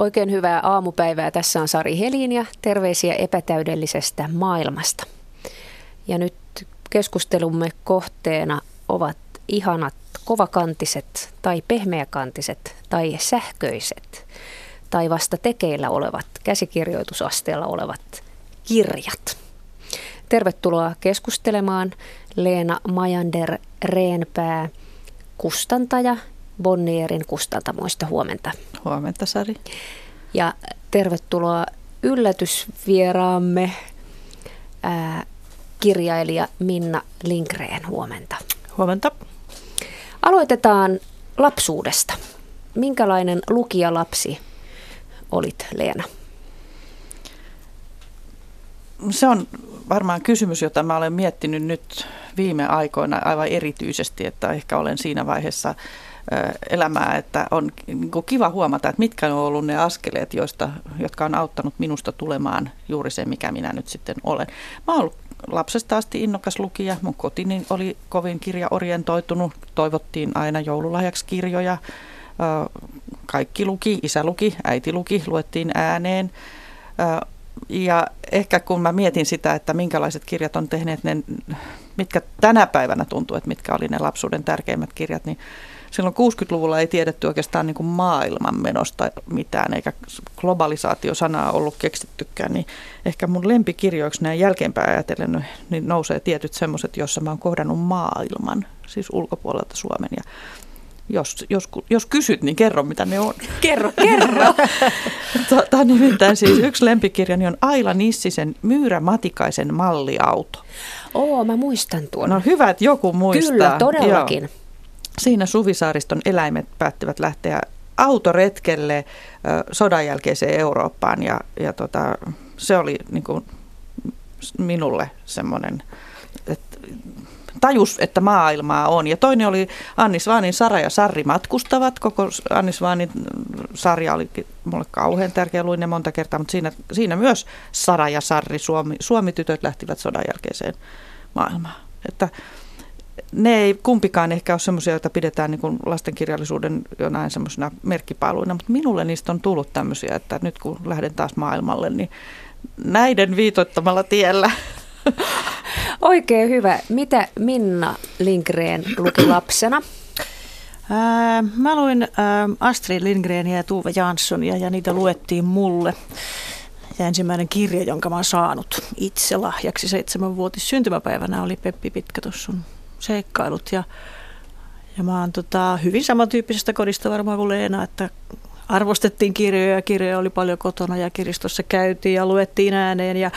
Oikein hyvää aamupäivää. Tässä on Sari Helin ja terveisiä epätäydellisestä maailmasta. Ja nyt keskustelumme kohteena ovat ihanat kovakantiset tai pehmeäkantiset tai sähköiset tai vasta tekeillä olevat, käsikirjoitusasteella olevat kirjat. Tervetuloa keskustelemaan Leena Majander Reenpää, kustantaja Bonnierin kustantamoista. Huomenta. Huomenta Sari. Ja tervetuloa yllätysvieraamme ää, kirjailija Minna Linkreen. Huomenta. Huomenta. Aloitetaan lapsuudesta. Minkälainen lukijalapsi olit, Leena? Se on varmaan kysymys, jota mä olen miettinyt nyt viime aikoina aivan erityisesti, että ehkä olen siinä vaiheessa elämää, että on niin kiva huomata, että mitkä on ollut ne askeleet, joista, jotka on auttanut minusta tulemaan juuri se, mikä minä nyt sitten olen. Mä oon ollut lapsesta asti innokas lukija. Mun kotini oli kovin kirjaorientoitunut. Toivottiin aina joululahjaksi kirjoja. Kaikki luki, isä luki, äiti luki, luettiin ääneen. Ja ehkä kun mä mietin sitä, että minkälaiset kirjat on tehneet ne, mitkä tänä päivänä tuntuu, että mitkä oli ne lapsuuden tärkeimmät kirjat, niin silloin 60-luvulla ei tiedetty oikeastaan niin kuin maailmanmenosta mitään, eikä globalisaatiosanaa ollut keksittykään, niin ehkä mun lempikirjoiksi näin jälkeenpäin ajatellen niin nousee tietyt semmoiset, joissa mä oon kohdannut maailman, siis ulkopuolelta Suomen. Ja jos, jos, jos kysyt, niin kerro mitä ne on. Kerro, kerro. tota, nimittäin siis yksi lempikirjani on Aila Nissisen Myyrä Matikaisen malliauto. Oo, mä muistan tuon. No hyvä, että joku muistaa. Kyllä, todellakin. Joo. Siinä Suvisaariston eläimet päättivät lähteä autoretkelle sodan jälkeiseen Eurooppaan ja, ja tota, se oli niin kuin minulle semmoinen, että tajus, että maailmaa on. Ja toinen oli Annis Vaanin Sara ja Sarri matkustavat. Koko Annis Vaanin sarja oli mulle kauhean tärkeä, luin ne monta kertaa, mutta siinä, siinä myös Sara ja Sarri, Suomi, Suomi-tytöt lähtivät sodan jälkeiseen maailmaan. Että ne ei kumpikaan ehkä ole semmoisia, joita pidetään niin lastenkirjallisuuden jonain semmoisena merkkipaaluina, mutta minulle niistä on tullut tämmöisiä, että nyt kun lähden taas maailmalle, niin näiden viitoittamalla tiellä. Oikein hyvä. Mitä Minna Lindgren luki lapsena? Ää, mä luin ää, Astrid Lindgrenia ja Tuve Janssonia ja niitä luettiin mulle. Ja ensimmäinen kirja, jonka mä oon saanut itse lahjaksi seitsemänvuotis syntymäpäivänä oli Peppi Pitkä sun seikkailut ja, ja mä oon tota, hyvin samantyyppisestä kodista varmaan kuin Leena, että arvostettiin kirjoja ja kirjoja oli paljon kotona ja kirjastossa käytiin ja luettiin ääneen ja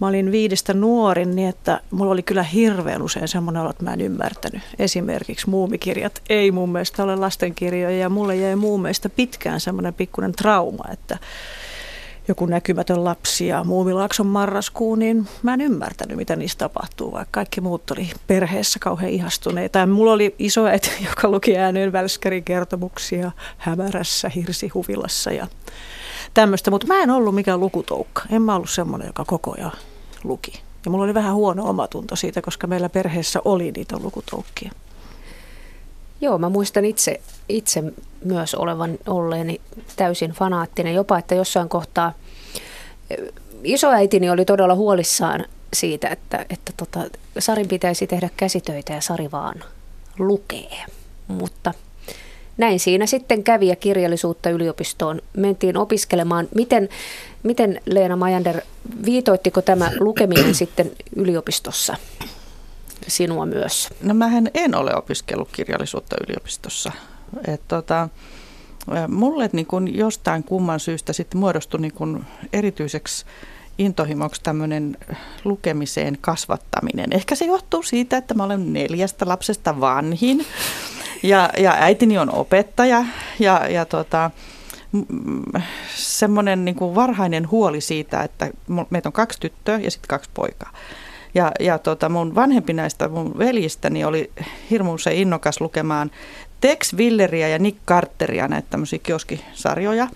mä olin viidestä nuorin niin, että mulla oli kyllä hirveän usein semmoinen olo, että mä en ymmärtänyt. Esimerkiksi muumikirjat ei mun mielestä ole lastenkirjoja ja mulle jäi muun mielestä pitkään semmoinen pikkuinen trauma, että joku näkymätön lapsi ja Muumilaakson marraskuu, niin mä en ymmärtänyt, mitä niistä tapahtuu, vaikka kaikki muut oli perheessä kauhean ihastuneita. Ja mulla oli isoäiti, joka luki ääneen välskärin kertomuksia hämärässä hirsihuvilassa ja tämmöistä. Mutta mä en ollut mikään lukutoukka. En mä ollut semmoinen, joka koko ajan luki. Ja mulla oli vähän huono omatunto siitä, koska meillä perheessä oli niitä lukutoukkia. Joo, mä muistan itse, itse myös olevan olleeni täysin fanaattinen, jopa että jossain kohtaa isoäitini oli todella huolissaan siitä, että, että tota, Sarin pitäisi tehdä käsitöitä ja Sari vaan lukee. Mutta näin siinä sitten kävi ja kirjallisuutta yliopistoon mentiin opiskelemaan. Miten, miten Leena Majander, viitoittiko tämä lukeminen sitten yliopistossa? sinua myös? No mähän en ole opiskellut kirjallisuutta yliopistossa. Et tota, mulle niin kun jostain kumman syystä sitten muodostui niin kun erityiseksi intohimoksi tämmöinen lukemiseen kasvattaminen. Ehkä se johtuu siitä, että mä olen neljästä lapsesta vanhin ja, ja äitini on opettaja ja, ja tota, semmoinen niin varhainen huoli siitä, että meitä on kaksi tyttöä ja sitten kaksi poikaa. Ja, ja tota mun vanhempi näistä mun veljistäni oli hirmu se innokas lukemaan Tex Willeriä ja Nick Carteria, näitä tämmöisiä kioskisarjoja.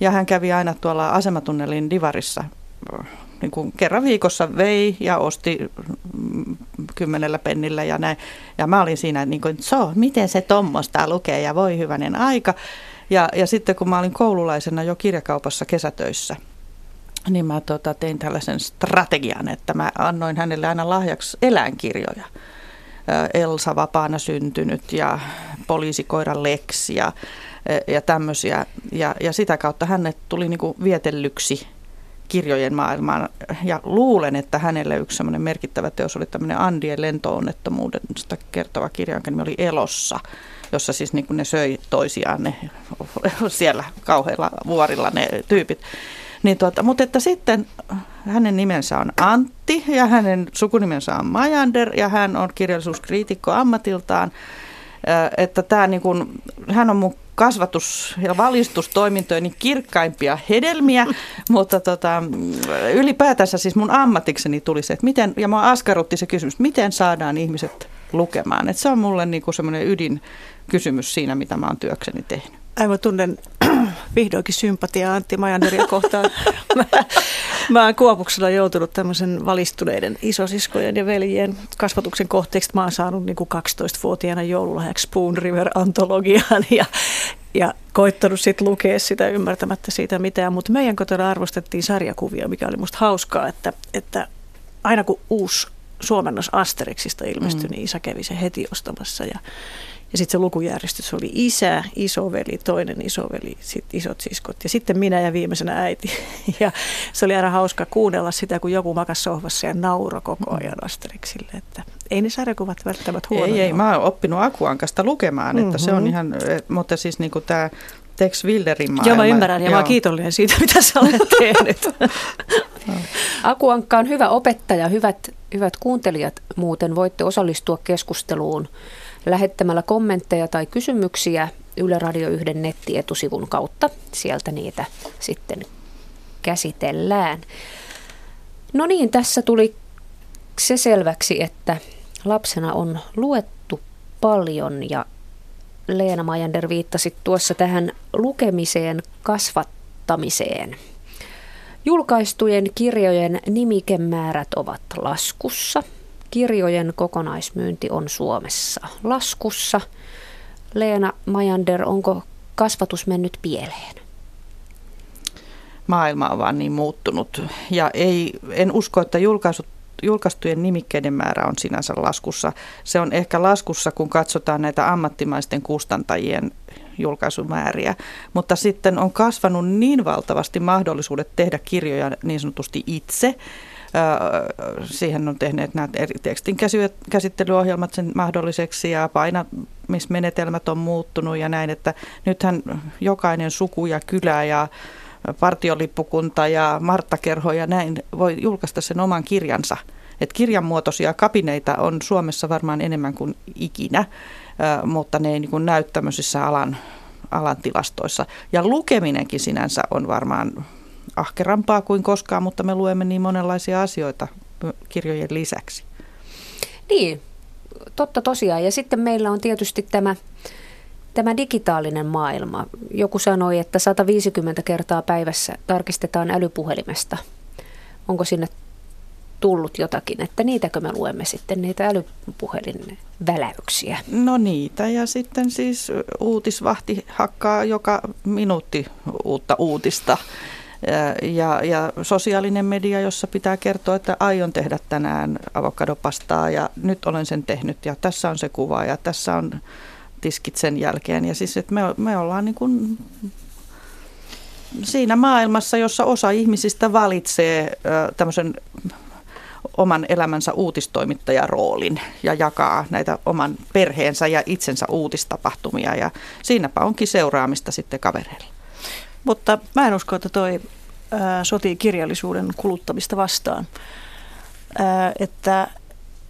Ja hän kävi aina tuolla asematunnelin divarissa niin kuin kerran viikossa vei ja osti mm, kymmenellä pennillä ja näin. Ja mä olin siinä, niin kuin, so, miten se tuommoista lukee ja voi hyvänen aika. Ja, ja sitten kun mä olin koululaisena jo kirjakaupassa kesätöissä, niin mä tota, tein tällaisen strategian, että mä annoin hänelle aina lahjaksi eläinkirjoja. Elsa vapaana syntynyt ja poliisikoiran Lex ja, ja tämmöisiä. Ja, ja sitä kautta hänet tuli niinku vietellyksi kirjojen maailmaan. Ja luulen, että hänelle yksi semmoinen merkittävä teos oli tämmöinen Andien lentoonnettomuudesta kertova kirja, jonka nimi oli Elossa, jossa siis niin kuin ne söi toisiaan ne, siellä kauheilla vuorilla ne tyypit. Niin tuota, mutta että sitten hänen nimensä on Antti ja hänen sukunimensä on Majander ja hän on kirjallisuuskriitikko ammatiltaan. Että tämä niin kuin, hän on mun kasvatus- ja valistustoimintojeni kirkkaimpia hedelmiä, mutta tota, ylipäätänsä siis mun ammatikseni tuli se, että miten, ja mua askarrutti se kysymys, miten saadaan ihmiset lukemaan. Että se on mulle niin kuin semmoinen ydinkysymys siinä, mitä mä oon työkseni tehnyt. Aivan tunnen vihdoinkin sympatia Antti Majanderia kohtaan. mä, mä oon Kuopuksella joutunut tämmöisen valistuneiden isosiskojen ja veljien kasvatuksen kohteeksi. Mä oon saanut niin kuin 12-vuotiaana joululahjaksi Spoon River-antologian ja, ja koittanut sitten lukea sitä ymmärtämättä siitä mitään. Mutta meidän kotona arvostettiin sarjakuvia, mikä oli musta hauskaa, että, että aina kun uusi suomennos Asterixista ilmestyi, mm. niin isä kävi se heti ostamassa ja ja sitten se lukujärjestys oli isä, isoveli, toinen isoveli, sitten isot siskot ja sitten minä ja viimeisenä äiti. Ja se oli aina hauska kuunnella sitä, kun joku makas sohvassa ja nauro koko ajan Asterixille. Että ei ne sarjakuvat välttämättä huonoja. Ei, ei. Mä oon oppinut Akuankasta lukemaan, että mm-hmm. se on mhm. ihan, mutta siis niin kuin tämä Tex Wilderin maailma. Joo, mä ymmärrän ja Joo. mä oon kiitollinen siitä, mitä sä olet tehnyt. Akuankka on hyvä opettaja. Hyvät, hyvät kuuntelijat muuten voitte osallistua keskusteluun lähettämällä kommentteja tai kysymyksiä Yle Radio 1 nettietusivun kautta. Sieltä niitä sitten käsitellään. No niin, tässä tuli se selväksi, että lapsena on luettu paljon ja Leena Majander viittasi tuossa tähän lukemiseen kasvattamiseen. Julkaistujen kirjojen nimikemäärät ovat laskussa – kirjojen kokonaismyynti on Suomessa laskussa. Leena Majander, onko kasvatus mennyt pieleen? Maailma on vaan niin muuttunut ja ei, en usko, että julkaisut julkaistujen nimikkeiden määrä on sinänsä laskussa. Se on ehkä laskussa, kun katsotaan näitä ammattimaisten kustantajien julkaisumääriä, mutta sitten on kasvanut niin valtavasti mahdollisuudet tehdä kirjoja niin sanotusti itse, Siihen on tehneet nämä eri tekstin käsittelyohjelmat sen mahdolliseksi ja painamismenetelmät on muuttunut ja näin, että nythän jokainen suku ja kylä ja partiolippukunta ja Marttakerho ja näin voi julkaista sen oman kirjansa. Et kirjanmuotoisia kapineita on Suomessa varmaan enemmän kuin ikinä, mutta ne ei niin näy tämmöisissä alan, alan tilastoissa. Ja lukeminenkin sinänsä on varmaan ahkerampaa kuin koskaan, mutta me luemme niin monenlaisia asioita kirjojen lisäksi. Niin, totta tosiaan. Ja sitten meillä on tietysti tämä, tämä digitaalinen maailma. Joku sanoi, että 150 kertaa päivässä tarkistetaan älypuhelimesta. Onko sinne tullut jotakin, että niitäkö me luemme sitten, niitä älypuhelin väläyksiä? No niitä ja sitten siis uutisvahti hakkaa joka minuutti uutta uutista ja, ja sosiaalinen media, jossa pitää kertoa, että aion tehdä tänään avokadopastaa ja nyt olen sen tehnyt ja tässä on se kuva ja tässä on tiskit sen jälkeen. Ja siis, että me, me ollaan niin kuin siinä maailmassa, jossa osa ihmisistä valitsee tämmöisen oman elämänsä uutistoimittajan roolin ja jakaa näitä oman perheensä ja itsensä uutistapahtumia ja siinäpä onkin seuraamista sitten kavereilla. Mutta mä en usko, että toi ää, sotii kirjallisuuden kuluttamista vastaan. Että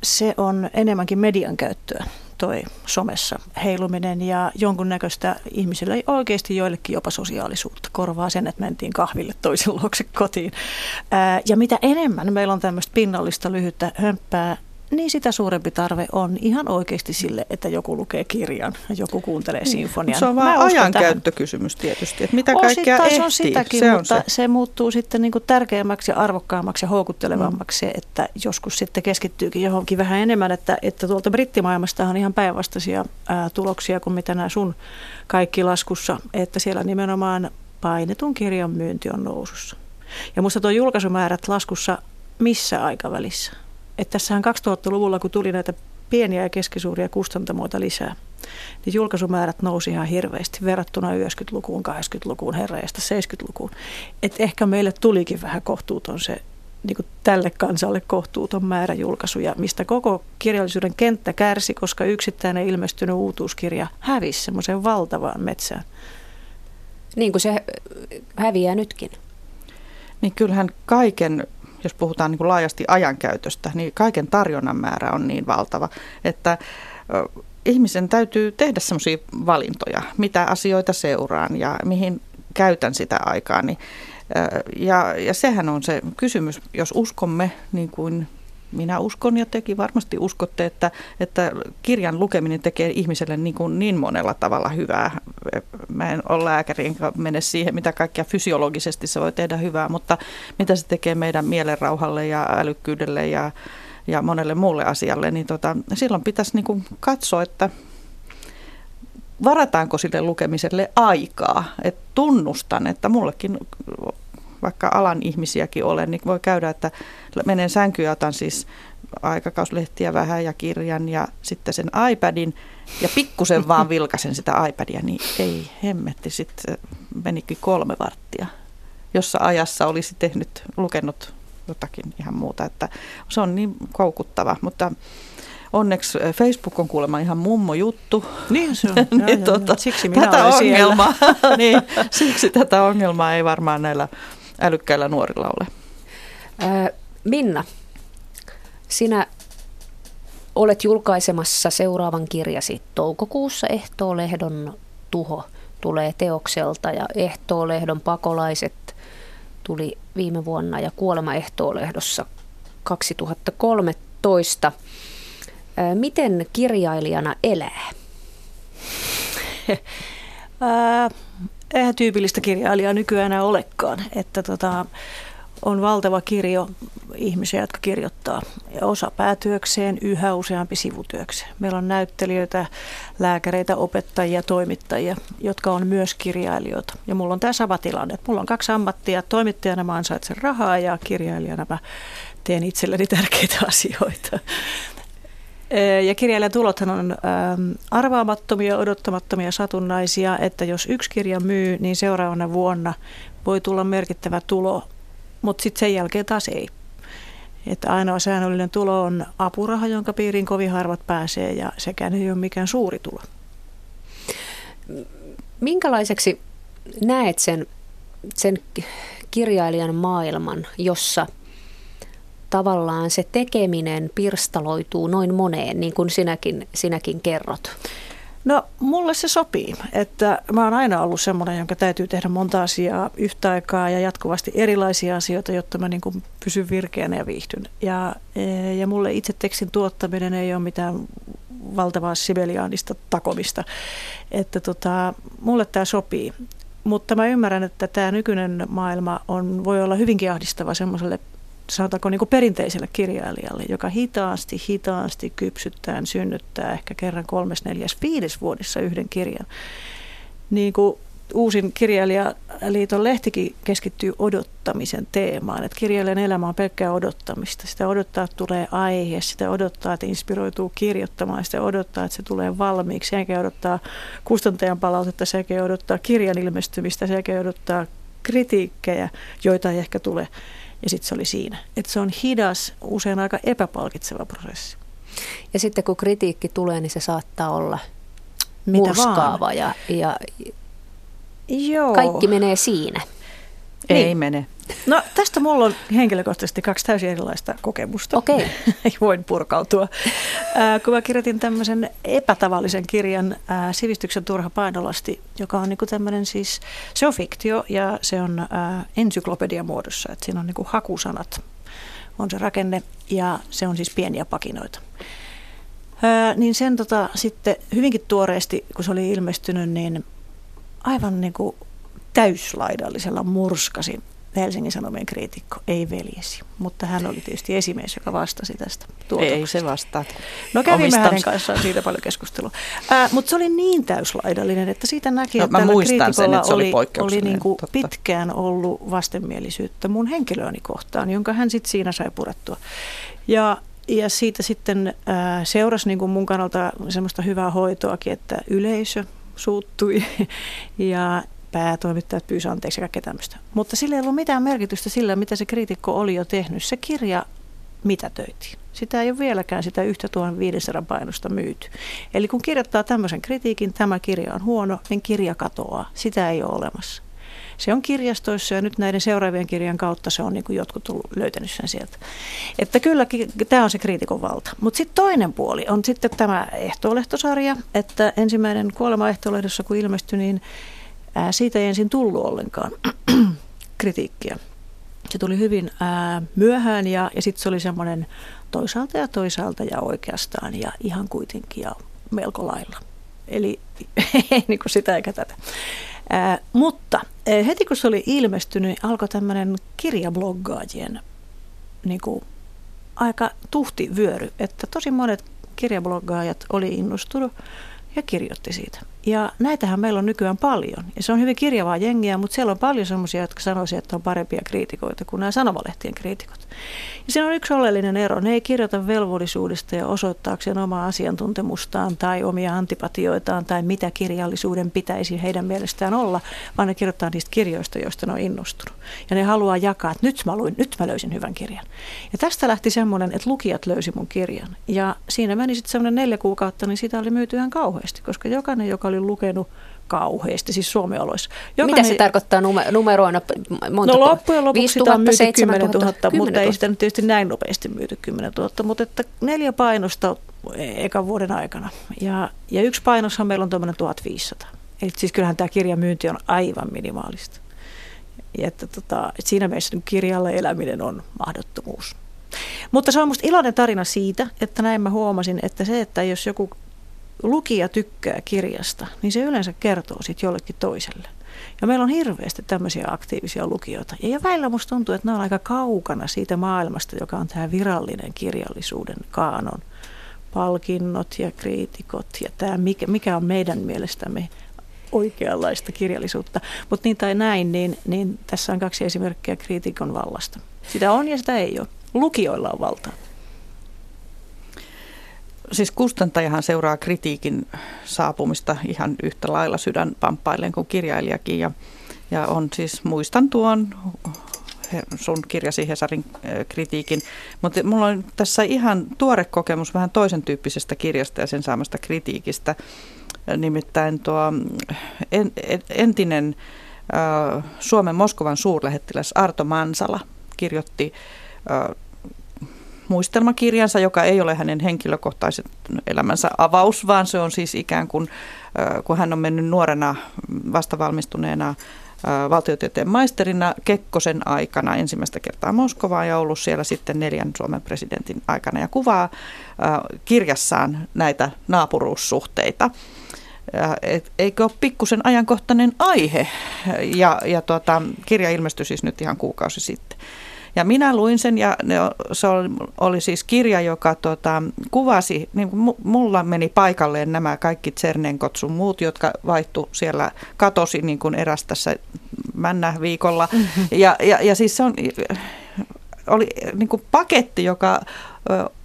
se on enemmänkin median käyttöä toi somessa heiluminen ja jonkunnäköistä ihmisillä ei oikeasti joillekin jopa sosiaalisuutta. Korvaa sen, että mentiin kahville toisen luokse kotiin. Ää, ja mitä enemmän meillä on tämmöistä pinnallista lyhyttä hömppää, niin sitä suurempi tarve on ihan oikeasti sille, että joku lukee kirjan ja joku kuuntelee sinfonian. Se on vaan ajankäyttökysymys tietysti, että mitä kaikkea ehtii. Se on sitäkin, se mutta on se. se muuttuu sitten niin kuin tärkeämmäksi ja arvokkaammaksi ja houkuttelevammaksi, mm. että joskus sitten keskittyykin johonkin vähän enemmän, että, että tuolta brittimaailmasta on ihan päinvastaisia ää, tuloksia kuin mitä nämä sun kaikki laskussa, että siellä nimenomaan painetun kirjan myynti on nousussa. Ja musta tuo julkaisumäärät laskussa missä aikavälissä? Että tässähän 2000-luvulla, kun tuli näitä pieniä ja keskisuuria kustantamoita lisää, niin julkaisumäärät nousi ihan hirveästi verrattuna 90-lukuun, 80-lukuun, herraajasta 70-lukuun. Et ehkä meille tulikin vähän kohtuuton se niin kuin tälle kansalle kohtuuton määrä julkaisuja, mistä koko kirjallisuuden kenttä kärsi, koska yksittäinen ilmestynyt uutuuskirja hävisi semmoiseen valtavaan metsään. Niin kuin se häviää nytkin. Niin kyllähän kaiken jos puhutaan niin kuin laajasti ajankäytöstä, niin kaiken tarjonnan määrä on niin valtava, että ihmisen täytyy tehdä sellaisia valintoja, mitä asioita seuraan ja mihin käytän sitä aikaa. Niin, ja, ja sehän on se kysymys, jos uskomme niin kuin minä uskon ja tekin varmasti uskotte, että, että kirjan lukeminen tekee ihmiselle niin, kuin niin monella tavalla hyvää. Mä en ole lääkäri enkä mene siihen, mitä kaikkea fysiologisesti se voi tehdä hyvää, mutta mitä se tekee meidän mielenrauhalle ja älykkyydelle ja, ja monelle muulle asialle, niin tota, silloin pitäisi niin kuin katsoa, että varataanko sille lukemiselle aikaa. Et tunnustan, että mullekin vaikka alan ihmisiäkin olen, niin voi käydä, että menen sänkyyn ja otan siis aikakauslehtiä vähän ja kirjan ja sitten sen iPadin ja pikkusen vaan vilkasen sitä iPadia, niin ei hemmetti, sitten menikin kolme varttia, jossa ajassa olisi tehnyt, lukenut jotakin ihan muuta, että se on niin koukuttava, mutta onneksi Facebook on kuulemma ihan mummo juttu. Niin se on. niin, ja, tuota, siksi minä tätä ongelmaa, niin, siksi tätä ongelmaa ei varmaan näillä älykkäillä nuorilla ole. Minna, sinä olet julkaisemassa seuraavan kirjasi toukokuussa Ehtoo-lehdon Tuho tulee teokselta ja Ehtoo-lehdon pakolaiset tuli viime vuonna ja Kuolema Ehtoo-lehdossa 2013. Miten kirjailijana elää? Eihän tyypillistä kirjailijaa nykyään enää olekaan. Että tota, on valtava kirjo ihmisiä, jotka kirjoittaa. Ja osa päätyökseen, yhä useampi sivutyökseen. Meillä on näyttelijöitä, lääkäreitä, opettajia, toimittajia, jotka on myös kirjailijoita. Ja mulla on tämä sama tilanne, mulla on kaksi ammattia. Toimittajana mä ansaitsen rahaa ja kirjailijana mä teen itselleni tärkeitä asioita. Ja kirjailijan tulothan on arvaamattomia, odottamattomia, satunnaisia, että jos yksi kirja myy, niin seuraavana vuonna voi tulla merkittävä tulo, mutta sitten sen jälkeen taas ei. Että ainoa säännöllinen tulo on apuraha, jonka piiriin kovin harvat pääsee ja sekään ei ole mikään suuri tulo. Minkälaiseksi näet sen, sen kirjailijan maailman, jossa – tavallaan se tekeminen pirstaloituu noin moneen, niin kuin sinäkin, sinäkin kerrot? No mulle se sopii, että mä oon aina ollut semmoinen, jonka täytyy tehdä monta asiaa yhtä aikaa ja jatkuvasti erilaisia asioita, jotta mä niin kuin pysyn virkeänä ja viihdyn. Ja, e, ja mulle itse tekstin tuottaminen ei ole mitään valtavaa sibeliaanista takomista, että tota, mulle tämä sopii. Mutta mä ymmärrän, että tämä nykyinen maailma on, voi olla hyvinkin ahdistava semmoiselle sanotaanko niin kuin perinteiselle kirjailijalle, joka hitaasti, hitaasti kypsyttää, synnyttää ehkä kerran kolmes, neljäs, viides vuodessa yhden kirjan. Niin kuin uusin kirjailijaliiton lehtikin keskittyy odottamisen teemaan. Että kirjailijan elämä on pelkkää odottamista. Sitä odottaa, että tulee aihe, sitä odottaa, että inspiroituu kirjoittamaan, sitä odottaa, että se tulee valmiiksi. Sekä odottaa kustantajan palautetta, sekä odottaa kirjan ilmestymistä, sekä odottaa kritiikkejä, joita ei ehkä tule ja sitten se oli siinä. Että se on hidas, usein aika epäpalkitseva prosessi. Ja sitten kun kritiikki tulee, niin se saattaa olla Mitä murskaava vaan. ja, ja Joo. kaikki menee siinä. Ei niin. mene. No tästä mulla on henkilökohtaisesti kaksi täysin erilaista kokemusta. Okei. Okay. Voin purkautua. Äh, kun mä kirjoitin tämmöisen epätavallisen kirjan äh, Sivistyksen turha painolasti, joka on niinku tämmöinen siis, se on fiktio ja se on äh, ensyklopedian muodossa, että siinä on niinku hakusanat on se rakenne ja se on siis pieniä pakinoita. Öö, niin sen tota, sitten hyvinkin tuoreesti, kun se oli ilmestynyt, niin aivan niin kuin täyslaidallisella murskasi Helsingin Sanomien kriitikko, ei veljesi, mutta hän oli tietysti esimies, joka vastasi tästä tuotoksesta. Ei se vastaa. No kävimme hänen kanssaan siitä paljon keskustelua. Ää, mutta se oli niin täyslaidallinen, että siitä näki, no, että tällä kriitikolla sen, että oli, oli, oli niin kuin pitkään ollut vastenmielisyyttä mun henkilöäni kohtaan, jonka hän sitten siinä sai purettua. Ja ja siitä sitten ää, seurasi niin kuin mun kannalta semmoista hyvää hoitoakin, että yleisö suuttui ja päätoimittajat pyysi anteeksi ja kaikkea tämmöistä. Mutta sillä ei ollut mitään merkitystä sillä, mitä se kriitikko oli jo tehnyt. Se kirja mitä töitiin. Sitä ei ole vieläkään sitä yhtä 1500 painosta myyty. Eli kun kirjoittaa tämmöisen kritiikin, tämä kirja on huono, niin kirja katoaa. Sitä ei ole olemassa. Se on kirjastoissa ja nyt näiden seuraavien kirjan kautta se on niin kuin jotkut tullut, löytänyt sen sieltä. Että kyllä tämä on se kriitikon valta. Mutta sitten toinen puoli on sitten tämä ehtoolehtosarja, että ensimmäinen kuolema ehtoolehdossa kun ilmestyi, niin ää, siitä ei ensin tullut ollenkaan kritiikkiä. Se tuli hyvin ää, myöhään ja, ja sitten se oli semmoinen toisaalta ja toisaalta ja oikeastaan ja ihan kuitenkin ja melko lailla. Eli ei niin kuin sitä eikä tätä. Ää, mutta heti kun se oli ilmestynyt, alkoi tämmöinen kirjabloggaajien niin kuin, aika tuhti vyöry, että tosi monet kirjabloggaajat oli innostunut ja kirjoitti siitä. Ja näitähän meillä on nykyään paljon. Ja se on hyvin kirjavaa jengiä, mutta siellä on paljon sellaisia, jotka sanoisivat, että on parempia kriitikoita kuin nämä sanomalehtien kriitikot. Ja siinä on yksi oleellinen ero. Ne ei kirjoita velvollisuudesta ja osoittaakseen omaa asiantuntemustaan tai omia antipatioitaan tai mitä kirjallisuuden pitäisi heidän mielestään olla, vaan ne kirjoittaa niistä kirjoista, joista ne on innostunut. Ja ne haluaa jakaa, että nyt mä, luin, nyt mä löysin hyvän kirjan. Ja tästä lähti semmoinen, että lukijat löysi mun kirjan. Ja siinä meni sitten semmoinen neljä kuukautta, niin sitä oli myyty ihan kauheasti, koska jokainen, joka oli lukenut kauheasti, siis Suomen oloissa. Jokainen, Mitä se tarkoittaa numeroina? Monta no loppujen lopuksi sitä on myyty 10 000, 000 mutta ei sitä nyt tietysti näin nopeasti myyty 10 000, mutta että neljä painosta ekan vuoden aikana. Ja, ja yksi painoshan meillä on tuommoinen 1500. Eli siis kyllähän tämä kirjan myynti on aivan minimaalista. Ja että tota, että siinä mielessä kirjalle eläminen on mahdottomuus. Mutta se on minusta iloinen tarina siitä, että näin mä huomasin, että se, että jos joku lukija tykkää kirjasta, niin se yleensä kertoo sitten jollekin toiselle. Ja meillä on hirveästi tämmöisiä aktiivisia lukijoita. Ja välillä musta tuntuu, että ne on aika kaukana siitä maailmasta, joka on tämä virallinen kirjallisuuden kaanon. Palkinnot ja kriitikot ja tämä, mikä, mikä on meidän mielestämme oikeanlaista kirjallisuutta. Mutta niin tai näin, niin, niin tässä on kaksi esimerkkiä kriitikon vallasta. Sitä on ja sitä ei ole. Lukijoilla on valtaa siis kustantajahan seuraa kritiikin saapumista ihan yhtä lailla sydänpamppailleen kuin kirjailijakin. Ja, ja on siis, muistan tuon sun kirjasi Hesarin kritiikin, mutta mulla on tässä ihan tuore kokemus vähän toisen tyyppisestä kirjasta ja sen saamasta kritiikistä. Nimittäin tuo en, entinen Suomen Moskovan suurlähettiläs Arto Mansala kirjoitti muistelmakirjansa, joka ei ole hänen henkilökohtaisen elämänsä avaus, vaan se on siis ikään kuin, kun hän on mennyt nuorena vastavalmistuneena valtiotieteen maisterina Kekkosen aikana ensimmäistä kertaa Moskovaan ja ollut siellä sitten neljän Suomen presidentin aikana ja kuvaa kirjassaan näitä naapuruussuhteita. Eikö ole pikkusen ajankohtainen aihe? Ja, ja tuota, kirja ilmestyi siis nyt ihan kuukausi sitten. Ja minä luin sen ja ne, se oli, oli siis kirja, joka tota, kuvasi, niin mulla meni paikalleen nämä kaikki Tsernenkot sun muut, jotka vaihtu siellä, katosi niin kuin eräs tässä männä viikolla. Mm-hmm. Ja, ja, ja siis se on, oli niin kuin paketti, joka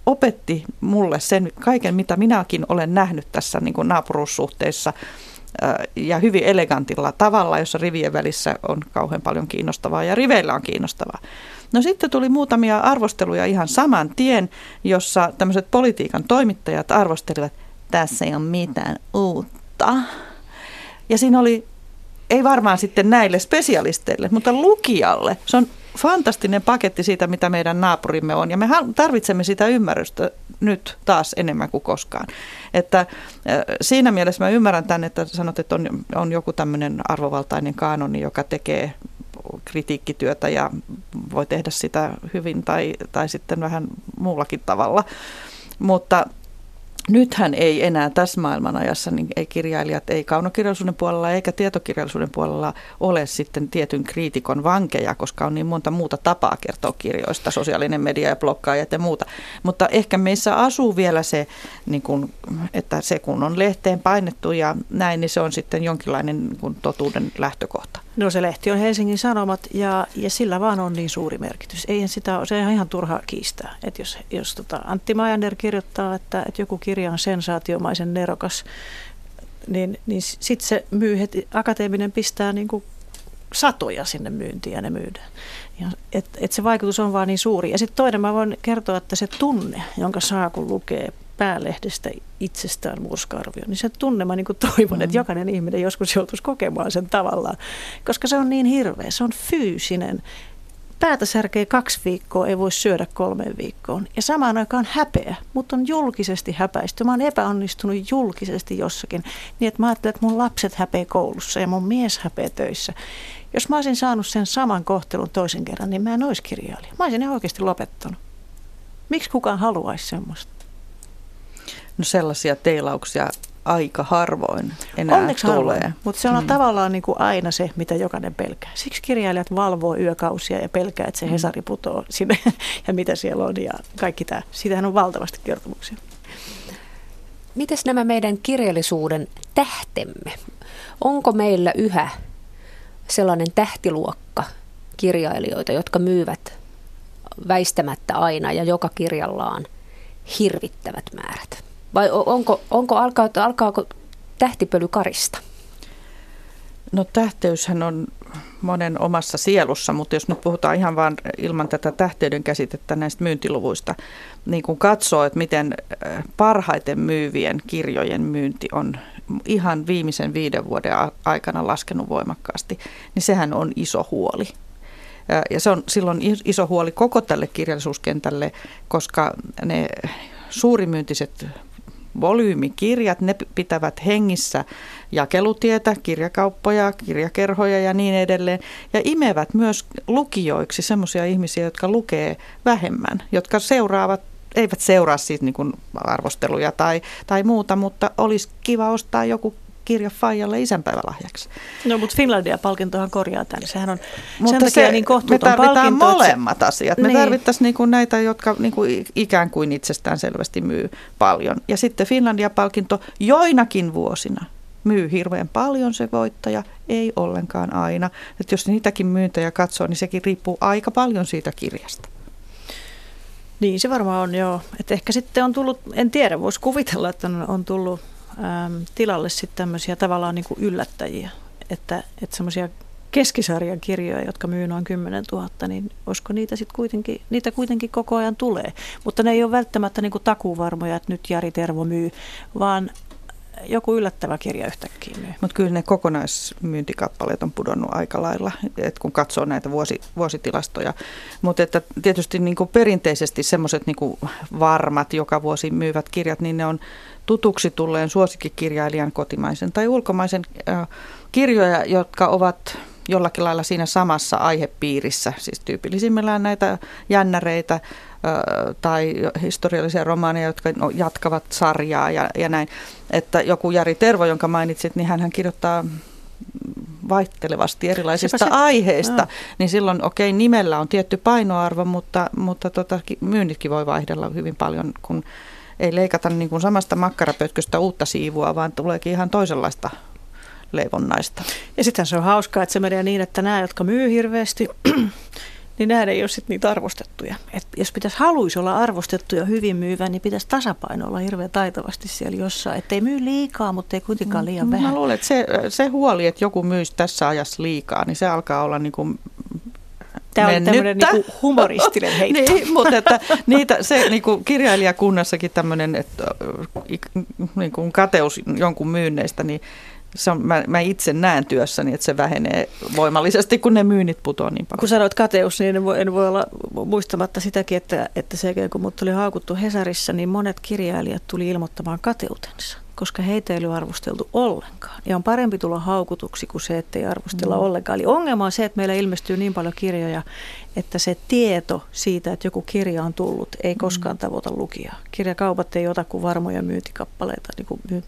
opetti mulle sen kaiken, mitä minäkin olen nähnyt tässä niin kuin naapuruussuhteissa ja hyvin elegantilla tavalla, jossa rivien välissä on kauhean paljon kiinnostavaa ja riveillä on kiinnostavaa. No sitten tuli muutamia arvosteluja ihan saman tien, jossa tämmöiset politiikan toimittajat arvostelivat, tässä ei ole mitään uutta. Ja siinä oli, ei varmaan sitten näille spesialisteille, mutta lukijalle. Se on fantastinen paketti siitä, mitä meidän naapurimme on. Ja me tarvitsemme sitä ymmärrystä nyt taas enemmän kuin koskaan. Että siinä mielessä mä ymmärrän tämän, että sanot, että on, on joku tämmöinen arvovaltainen kaanoni, joka tekee kritiikkityötä ja voi tehdä sitä hyvin tai, tai sitten vähän muullakin tavalla. Mutta nythän ei enää tässä maailmanajassa, niin ei kirjailijat, ei kaunokirjallisuuden puolella eikä tietokirjallisuuden puolella ole sitten tietyn kriitikon vankeja, koska on niin monta muuta tapaa kertoa kirjoista, sosiaalinen media ja blokkaajat ja muuta. Mutta ehkä meissä asuu vielä se, niin kun, että se kun on lehteen painettu ja näin, niin se on sitten jonkinlainen niin kun, totuuden lähtökohta. No se lehti on Helsingin Sanomat ja, ja sillä vaan on niin suuri merkitys. Eihän sitä, se on ihan turha kiistää. Että jos jos tota Antti Majander kirjoittaa, että, että joku kirja on sensaatiomaisen nerokas, niin, niin sitten se myy heti, akateeminen pistää niin kuin satoja sinne myyntiin ja ne myydään. Ja et, et se vaikutus on vaan niin suuri. Ja sitten toinen mä voin kertoa, että se tunne, jonka saa kun lukee päälehdestä itsestään murska-arvio, niin se tunne mä niin toivon, mm. että jokainen ihminen joskus joutuisi kokemaan sen tavallaan, koska se on niin hirveä, se on fyysinen. Päätä särkee kaksi viikkoa, ei voi syödä kolmeen viikkoon. Ja samaan aikaan häpeä, mutta on julkisesti häpäisty. Mä oon epäonnistunut julkisesti jossakin, niin että mä ajattelen, että mun lapset häpeä koulussa ja mun mies häpeä töissä. Jos mä olisin saanut sen saman kohtelun toisen kerran, niin mä en olisi kirjailija. Mä olisin oikeasti lopettanut. Miksi kukaan haluaisi semmoista? No sellaisia teilauksia aika harvoin enää Onneksi tulee. Harvoin, mutta se on mm. tavallaan niin kuin aina se, mitä jokainen pelkää. Siksi kirjailijat valvoo yökausia ja pelkää, että se mm. Hesari putoo sinne ja mitä siellä on ja kaikki tämä. Siitähän on valtavasti kertomuksia. Mites nämä meidän kirjallisuuden tähtemme? Onko meillä yhä sellainen tähtiluokka kirjailijoita, jotka myyvät väistämättä aina ja joka kirjallaan hirvittävät määrät? Vai onko, onko alkaa, alkaako tähtipöly karista? No tähteyshän on monen omassa sielussa, mutta jos nyt puhutaan ihan vain ilman tätä tähteyden käsitettä näistä myyntiluvuista, niin kun katsoo, että miten äh, parhaiten myyvien kirjojen myynti on ihan viimeisen viiden vuoden aikana laskenut voimakkaasti, niin sehän on iso huoli. Äh, ja se on silloin iso huoli koko tälle kirjallisuuskentälle, koska ne suurimyyntiset volyymikirjat, ne pitävät hengissä jakelutietä, kirjakauppoja, kirjakerhoja ja niin edelleen. Ja imevät myös lukijoiksi sellaisia ihmisiä, jotka lukee vähemmän, jotka seuraavat eivät seuraa siitä niin arvosteluja tai, tai muuta, mutta olisi kiva ostaa joku kirja Fajalle isänpäivälahjaksi. No mutta Finlandia-palkintohan korjaa tämän. Sehän on mutta sen takia se, niin kohtuuton Me tarvitaan palkinto, molemmat se... asiat. Me niin. tarvittaisiin niin kuin näitä, jotka niin kuin ikään kuin itsestään selvästi myy paljon. Ja sitten Finlandia-palkinto joinakin vuosina myy hirveän paljon se voittaja, ei ollenkaan aina. Että jos niitäkin myyntäjä katsoo, niin sekin riippuu aika paljon siitä kirjasta. Niin se varmaan on joo. Että ehkä sitten on tullut, en tiedä, voisi kuvitella, että on, on tullut tilalle sitten tämmöisiä tavallaan niin kuin yllättäjiä, että, että semmoisia keskisarjan kirjoja, jotka myy noin 10 000, niin olisiko niitä sitten kuitenkin, niitä kuitenkin koko ajan tulee. Mutta ne ei ole välttämättä niin kuin takuvarmoja, että nyt Jari Tervo myy, vaan joku yllättävä kirja yhtäkkiä myy. Mutta kyllä ne kokonaismyyntikappaleet on pudonnut aika lailla, että kun katsoo näitä vuosi, vuositilastoja. Mutta että tietysti niin kuin perinteisesti semmoiset niin varmat joka vuosi myyvät kirjat, niin ne on tutuksi tulleen suosikkikirjailijan kotimaisen tai ulkomaisen kirjoja, jotka ovat jollakin lailla siinä samassa aihepiirissä, siis tyypillisimmillään näitä jännäreitä tai historiallisia romaaneja, jotka no, jatkavat sarjaa ja, ja näin. Että joku Jari Tervo, jonka mainitsit, niin hän kirjoittaa vaihtelevasti erilaisista se, aiheista, no. niin silloin okei, okay, nimellä on tietty painoarvo, mutta, mutta tota, myynnitkin voi vaihdella hyvin paljon, kun ei leikata niin kuin samasta makkarapötköstä uutta siivua, vaan tuleekin ihan toisenlaista leivonnaista. Ja sitten se on hauskaa, että se menee niin, että nämä, jotka myy hirveästi, niin nämä ei ole sitten niitä arvostettuja. Et jos pitäisi haluaisi olla arvostettuja hyvin myyvä, niin pitäisi tasapaino olla hirveän taitavasti siellä jossain. Että ei myy liikaa, mutta ei kuitenkaan liian mm, vähän. Mä luulen, että se, se huoli, että joku myisi tässä ajassa liikaa, niin se alkaa olla niin kuin Tämä on tämmöinen niin humoristinen heitto. niin, mutta että niitä, se niin kuin kirjailijakunnassakin tämmöinen että, niin kuin kateus jonkun myynneistä, niin se on, mä, mä itse näen työssäni, että se vähenee voimallisesti, kun ne myynnit putoaa niin paljon. Kun sanoit kateus, niin en voi, en voi olla muistamatta sitäkin, että, että se kun mut tuli haukuttu Hesarissa, niin monet kirjailijat tuli ilmoittamaan kateutensa koska heitä ei ole arvosteltu ollenkaan. Ja on parempi tulla haukutuksi kuin se, että ei arvostella mm. ollenkaan. Eli ongelma on se, että meillä ilmestyy niin paljon kirjoja, että se tieto siitä, että joku kirja on tullut, ei mm. koskaan tavoita lukijaa. Kirjakaupat ei ota kuin varmoja myyntikappaleita, niin kuin myy,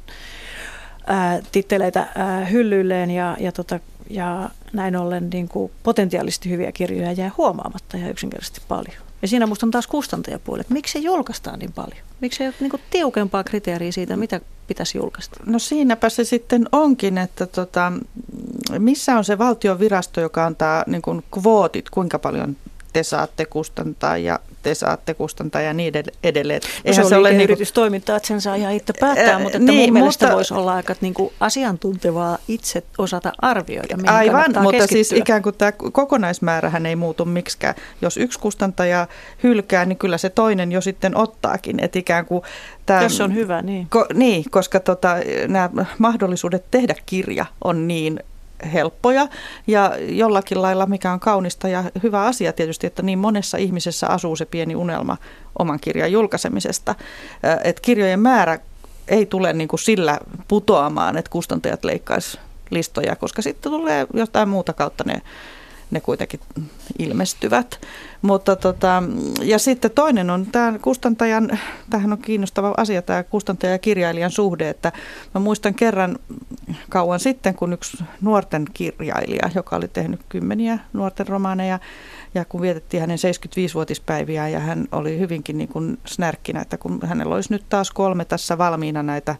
ää, titteleitä ää, hyllyilleen ja, ja, tota, ja näin ollen niin kuin potentiaalisesti hyviä kirjoja jää huomaamatta ja yksinkertaisesti paljon. Ja siinä minusta on taas kustantajapuoli, että miksi se julkaistaan niin paljon? Miksi ei ole niin tiukempaa kriteeriä siitä, mitä pitäisi julkaista? No siinäpä se sitten onkin, että tota, missä on se valtion virasto, joka antaa niin kuin kvootit, kuinka paljon te saatte kustantaa ja te saatte kustantaa ja niin edelleen. Eihän se, se ole niin yritystoimintaa, että sen saa ihan itse päättää, mutta että niin, mun mielestä mutta, voisi olla aika niin kuin asiantuntevaa itse osata arvioida, Aivan, mutta siis keskittyä. siis ikään kuin tämä kokonaismäärähän ei muutu miksikään. Jos yksi kustantaja hylkää, niin kyllä se toinen jo sitten ottaakin. Että ikään kuin tämä, Jos on hyvä, niin. Ko, niin, koska tota, nämä mahdollisuudet tehdä kirja on niin helppoja ja jollakin lailla mikä on kaunista ja hyvä asia tietysti, että niin monessa ihmisessä asuu se pieni unelma oman kirjan julkaisemisesta. Että kirjojen määrä ei tule niin kuin sillä putoamaan, että kustantajat leikkaisi listoja, koska sitten tulee jotain muuta kautta ne ne kuitenkin ilmestyvät. Mutta tota, ja sitten toinen on tämä kustantajan, tähän on kiinnostava asia tämä kustantaja ja kirjailijan suhde, että mä muistan kerran kauan sitten, kun yksi nuorten kirjailija, joka oli tehnyt kymmeniä nuorten romaaneja, ja kun vietettiin hänen 75-vuotispäiviä ja hän oli hyvinkin niin kuin snärkkinä, että kun hänellä olisi nyt taas kolme tässä valmiina näitä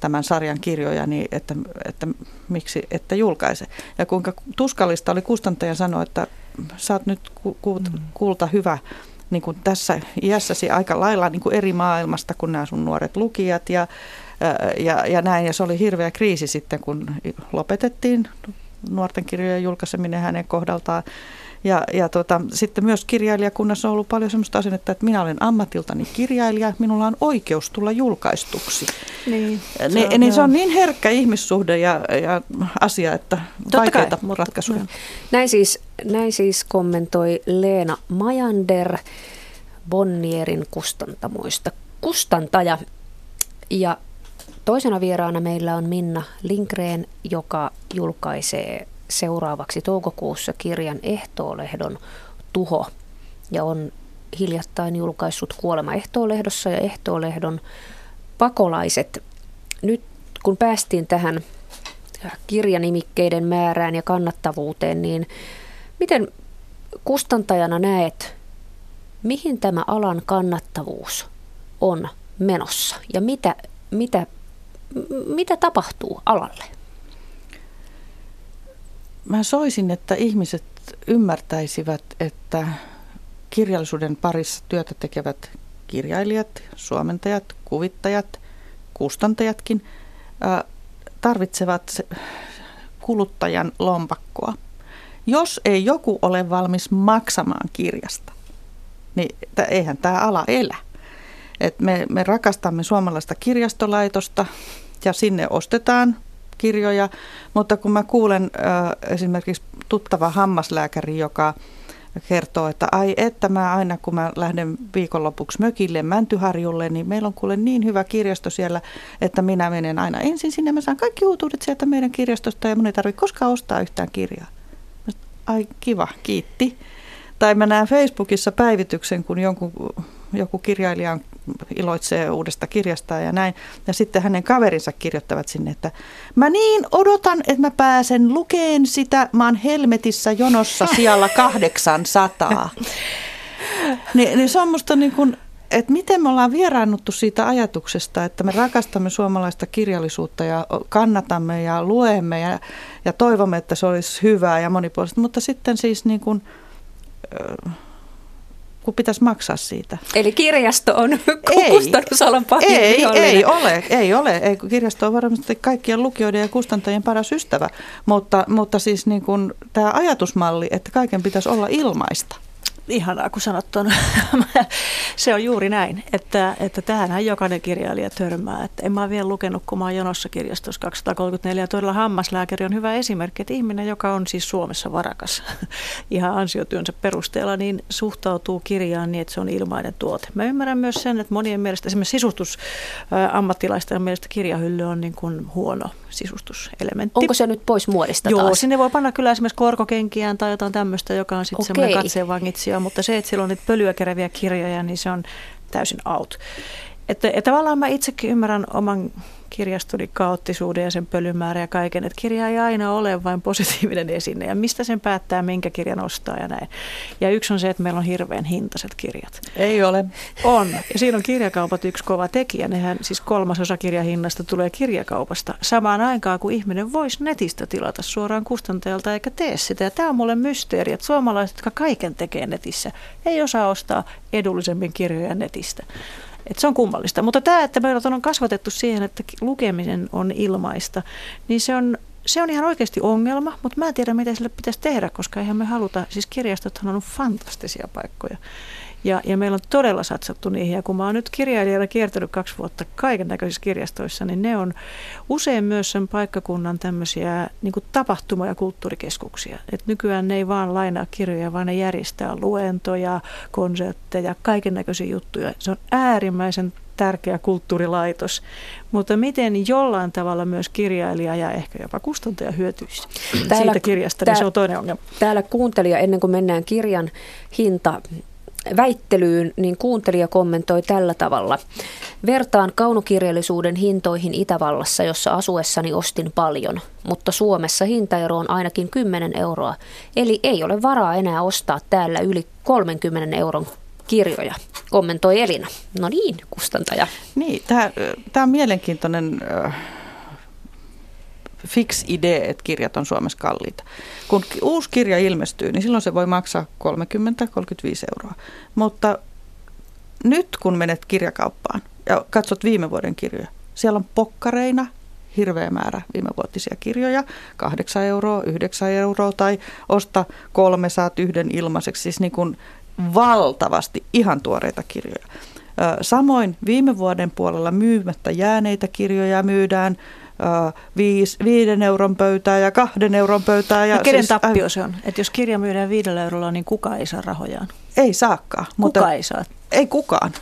tämän sarjan kirjoja, niin että, että miksi että julkaise. Ja kuinka tuskallista oli kustantaja sanoa, että sä oot nyt ku, ku, mm. kulta hyvä niin kuin tässä iässäsi aika lailla niin kuin eri maailmasta kuin nämä sun nuoret lukijat ja, ja, ja näin. Ja se oli hirveä kriisi sitten, kun lopetettiin nuorten kirjojen julkaiseminen hänen kohdaltaan. Ja, ja tota, sitten myös kirjailijakunnassa on ollut paljon sellaista asennetta, että minä olen ammatiltani kirjailija, minulla on oikeus tulla julkaistuksi. Niin, se, niin, on, niin se on niin herkkä ihmissuhde ja, ja asia, että Totta vaikeita kai, ratkaisuja. Näin siis, näin siis kommentoi Leena Majander Bonnierin kustantamoista. Kustantaja ja toisena vieraana meillä on Minna Linkreen, joka julkaisee seuraavaksi toukokuussa kirjan Ehtoolehdon Tuho ja on hiljattain julkaissut Kuolema Ehtoolehdossa ja Ehtoolehdon Pakolaiset. Nyt kun päästiin tähän kirjanimikkeiden määrään ja kannattavuuteen, niin miten kustantajana näet, mihin tämä alan kannattavuus on menossa ja mitä, mitä, mitä tapahtuu alalle? Mä soisin, että ihmiset ymmärtäisivät, että kirjallisuuden parissa työtä tekevät kirjailijat, suomentajat, kuvittajat, kustantajatkin tarvitsevat kuluttajan lompakkoa. Jos ei joku ole valmis maksamaan kirjasta, niin eihän tämä ala elä. Et me, me rakastamme suomalaista kirjastolaitosta ja sinne ostetaan kirjoja, mutta kun mä kuulen äh, esimerkiksi tuttava hammaslääkäri, joka kertoo, että ai että mä aina kun mä lähden viikonlopuksi mökille Mäntyharjulle, niin meillä on kuule niin hyvä kirjasto siellä, että minä menen aina ensin sinne, mä saan kaikki uutuudet sieltä meidän kirjastosta ja mun ei tarvitse koskaan ostaa yhtään kirjaa. Ai kiva, kiitti. Tai mä näen Facebookissa päivityksen, kun jonkun, joku kirjailija iloitsee uudesta kirjasta ja näin. Ja sitten hänen kaverinsa kirjoittavat sinne, että mä niin odotan, että mä pääsen lukeen sitä. Mä oon helmetissä jonossa siellä 800. Ni, niin se on musta niin kuin, että miten me ollaan vieraannuttu siitä ajatuksesta, että me rakastamme suomalaista kirjallisuutta ja kannatamme ja luemme ja, ja toivomme, että se olisi hyvää ja monipuolista, mutta sitten siis niin kuin, kun pitäisi maksaa siitä. Eli kirjasto on kustannusalan pahin ei, ei ole, ei ole. Ei, kirjasto on varmasti kaikkien lukijoiden ja kustantajien paras ystävä, mutta, mutta siis niin kuin tämä ajatusmalli, että kaiken pitäisi olla ilmaista. Ihanaa, kun sanot ton. se on juuri näin, että, että tähänhän jokainen kirjailija törmää. Että en mä vielä lukenut, kun mä oon jonossa kirjastossa 234. Ja todella hammaslääkäri on hyvä esimerkki, että ihminen, joka on siis Suomessa varakas ihan ansiotyönsä perusteella, niin suhtautuu kirjaan niin, että se on ilmainen tuote. Mä ymmärrän myös sen, että monien mielestä, esimerkiksi sisustusammattilaisten mielestä kirjahylly on niin kuin huono sisustuselementti. Onko se nyt pois muodista Joo, taas? sinne voi panna kyllä esimerkiksi korkokenkiään tai jotain tämmöistä, joka on sitten semmoinen katseenvangitsija, mutta se, että sillä on niitä pölyä keräviä kirjoja, niin se on täysin out. Että, että tavallaan mä itsekin ymmärrän oman kirjastoni kaoottisuuden ja sen pölymäärä ja kaiken, että kirja ei aina ole vain positiivinen esine ja mistä sen päättää, minkä kirjan ostaa ja näin. Ja yksi on se, että meillä on hirveän hintaiset kirjat. Ei ole. On. Ja siinä on kirjakaupat yksi kova tekijä. Nehän siis kolmasosa kirjahinnasta tulee kirjakaupasta samaan aikaan, kun ihminen voisi netistä tilata suoraan kustantajalta eikä tee sitä. Ja tämä on mulle mysteeri, että suomalaiset, jotka kaiken tekee netissä, ei osaa ostaa edullisemmin kirjoja netistä. Et se on kummallista. Mutta tämä, että meidät on kasvatettu siihen, että lukeminen on ilmaista, niin se on, se on ihan oikeasti ongelma, mutta mä en tiedä, mitä sille pitäisi tehdä, koska eihän me haluta, siis kirjastothan on fantastisia paikkoja. Ja, ja meillä on todella satsattu niihin. Ja kun mä oon nyt kirjailijana kiertänyt kaksi vuotta kaiken näköisissä kirjastoissa, niin ne on usein myös sen paikkakunnan tämmöisiä niin tapahtuma- ja kulttuurikeskuksia. Et nykyään ne ei vaan lainaa kirjoja, vaan ne järjestää luentoja, konsertteja, kaiken näköisiä juttuja. Se on äärimmäisen tärkeä kulttuurilaitos, mutta miten jollain tavalla myös kirjailija ja ehkä jopa kustantaja hyötyisi täällä, siitä kirjasta, niin se on toinen ongelma. Täällä kuuntelija, ennen kuin mennään kirjan hinta väittelyyn, niin kuuntelija kommentoi tällä tavalla. Vertaan kaunokirjallisuuden hintoihin Itävallassa, jossa asuessani ostin paljon, mutta Suomessa hintaero on ainakin 10 euroa. Eli ei ole varaa enää ostaa täällä yli 30 euron kirjoja, kommentoi Elina. No niin, kustantaja. Niin, tämä on mielenkiintoinen äh, fix idea, että kirjat on Suomessa kalliita. Kun uusi kirja ilmestyy, niin silloin se voi maksaa 30-35 euroa. Mutta nyt kun menet kirjakauppaan ja katsot viime vuoden kirjoja, siellä on pokkareina hirveä määrä viimevuotisia kirjoja, 8 euroa, 9 euroa tai osta kolme, saat yhden ilmaiseksi, siis niin kuin valtavasti ihan tuoreita kirjoja. Samoin viime vuoden puolella myymättä jääneitä kirjoja myydään viis, viiden euron pöytää ja kahden euron pöytää. Ja no kenen siis, tappio se on? Että jos kirja myydään viidellä eurolla, niin kuka ei saa rahojaan? Ei saakaan. Kuka mutta ei saa? Ei kukaan.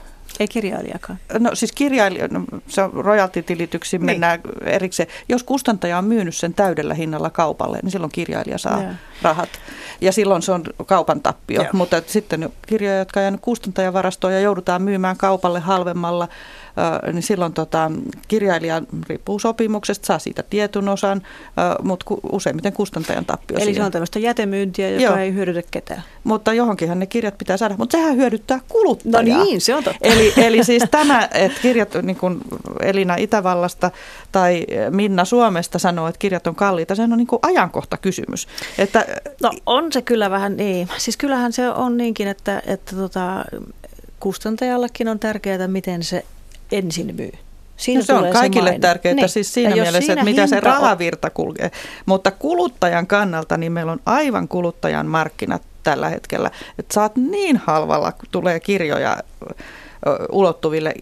Ei kirjailijakaan. No siis kirjailija, no, se on royalty-tilityksiin niin. mennään erikseen. Jos kustantaja on myynyt sen täydellä hinnalla kaupalle, niin silloin kirjailija saa ja. rahat. Ja silloin se on kaupan tappio. Ja. Mutta sitten kirjoja, jotka on jäänyt kustantajan varastoon ja joudutaan myymään kaupalle halvemmalla, niin silloin tota, kirjailija riippuu sopimuksesta, saa siitä tietyn osan, mutta useimmiten kustantajan tappio. Eli siihen. se on tämmöistä jätemyyntiä, joka Joo. ei hyödytä ketään. Mutta johonkinhan ne kirjat pitää saada, mutta sehän hyödyttää kuluttajaa. No niin, se on totta. Eli, eli siis tämä, että kirjat, niin kuin Elina Itävallasta tai Minna Suomesta sanoo, että kirjat on kalliita, se on niin kuin ajankohta kysymys. Että, no on se kyllä vähän niin. Siis kyllähän se on niinkin, että, että tota, kustantajallekin on tärkeää, miten se ensin myy. Siinä no se on kaikille se tärkeää niin. siis siinä mielessä, että mitä se rahavirta kulkee. Mutta kuluttajan kannalta niin meillä on aivan kuluttajan markkinat tällä hetkellä. Että saat niin halvalla, kun tulee kirjoja ulottuville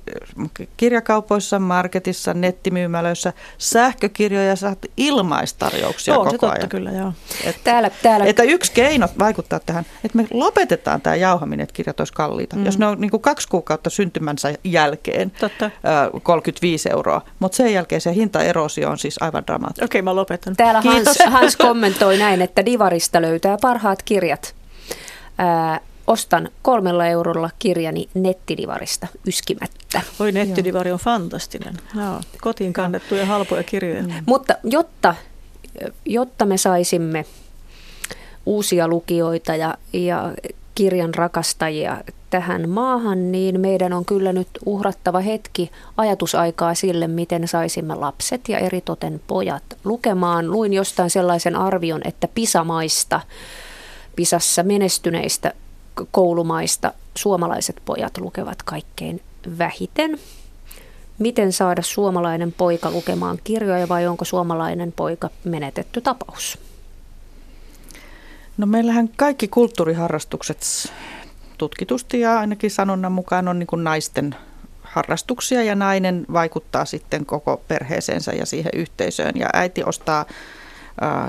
kirjakaupoissa, marketissa, nettimyymälöissä. Sähkökirjoja saat ilmaistarjouksia no, koko se totta ajan. kyllä, joo. Et, täällä, täällä. Että yksi keino vaikuttaa tähän, että me lopetetaan tämä jauhaminen, että kirjat olisi kalliita. Mm. Jos ne on niin kuin kaksi kuukautta syntymänsä jälkeen, totta. 35 euroa, mutta sen jälkeen se hintaerosio on siis aivan dramaattinen. Okei, okay, mä lopetan. Täällä Hans, Hans kommentoi näin, että Divarista löytää parhaat kirjat. Ää, ostan kolmella eurolla kirjani nettidivarista yskimättä. Oi nettidivari on fantastinen. No, kotiin kannettuja halpoja kirjoja. Mm. Mutta jotta, jotta me saisimme uusia lukijoita ja, ja kirjan rakastajia tähän maahan, niin meidän on kyllä nyt uhrattava hetki ajatusaikaa sille, miten saisimme lapset ja eritoten pojat lukemaan. Luin jostain sellaisen arvion, että pisamaista, pisassa menestyneistä koulumaista suomalaiset pojat lukevat kaikkein vähiten. Miten saada suomalainen poika lukemaan kirjoja vai onko suomalainen poika menetetty tapaus? No meillähän kaikki kulttuuriharrastukset tutkitusti ja ainakin sanonnan mukaan on niin kuin naisten harrastuksia ja nainen vaikuttaa sitten koko perheeseensä ja siihen yhteisöön. Ja äiti ostaa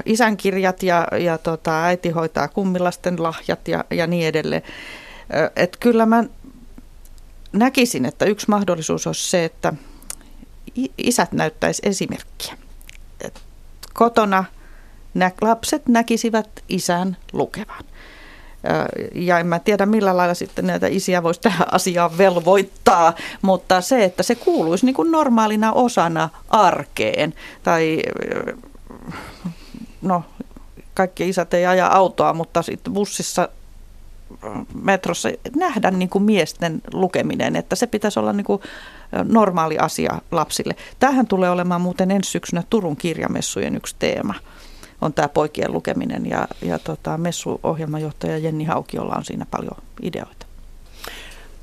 isän kirjat ja, ja tota, äiti hoitaa kummilasten lahjat ja, ja niin edelleen. Et kyllä mä näkisin, että yksi mahdollisuus olisi se, että isät näyttäisi esimerkkiä. Et kotona nä- lapset näkisivät isän lukevan. Ja en mä tiedä millä lailla sitten näitä isiä voisi tähän asiaan velvoittaa, mutta se, että se kuuluisi niin kuin normaalina osana arkeen. Tai no, kaikki isät ei aja autoa, mutta sitten bussissa metrossa nähdä niin kuin miesten lukeminen, että se pitäisi olla niin kuin normaali asia lapsille. Tähän tulee olemaan muuten ensi syksynä Turun kirjamessujen yksi teema on tämä poikien lukeminen ja, ja tota, messuohjelmajohtaja Jenni Haukiolla on siinä paljon ideoita.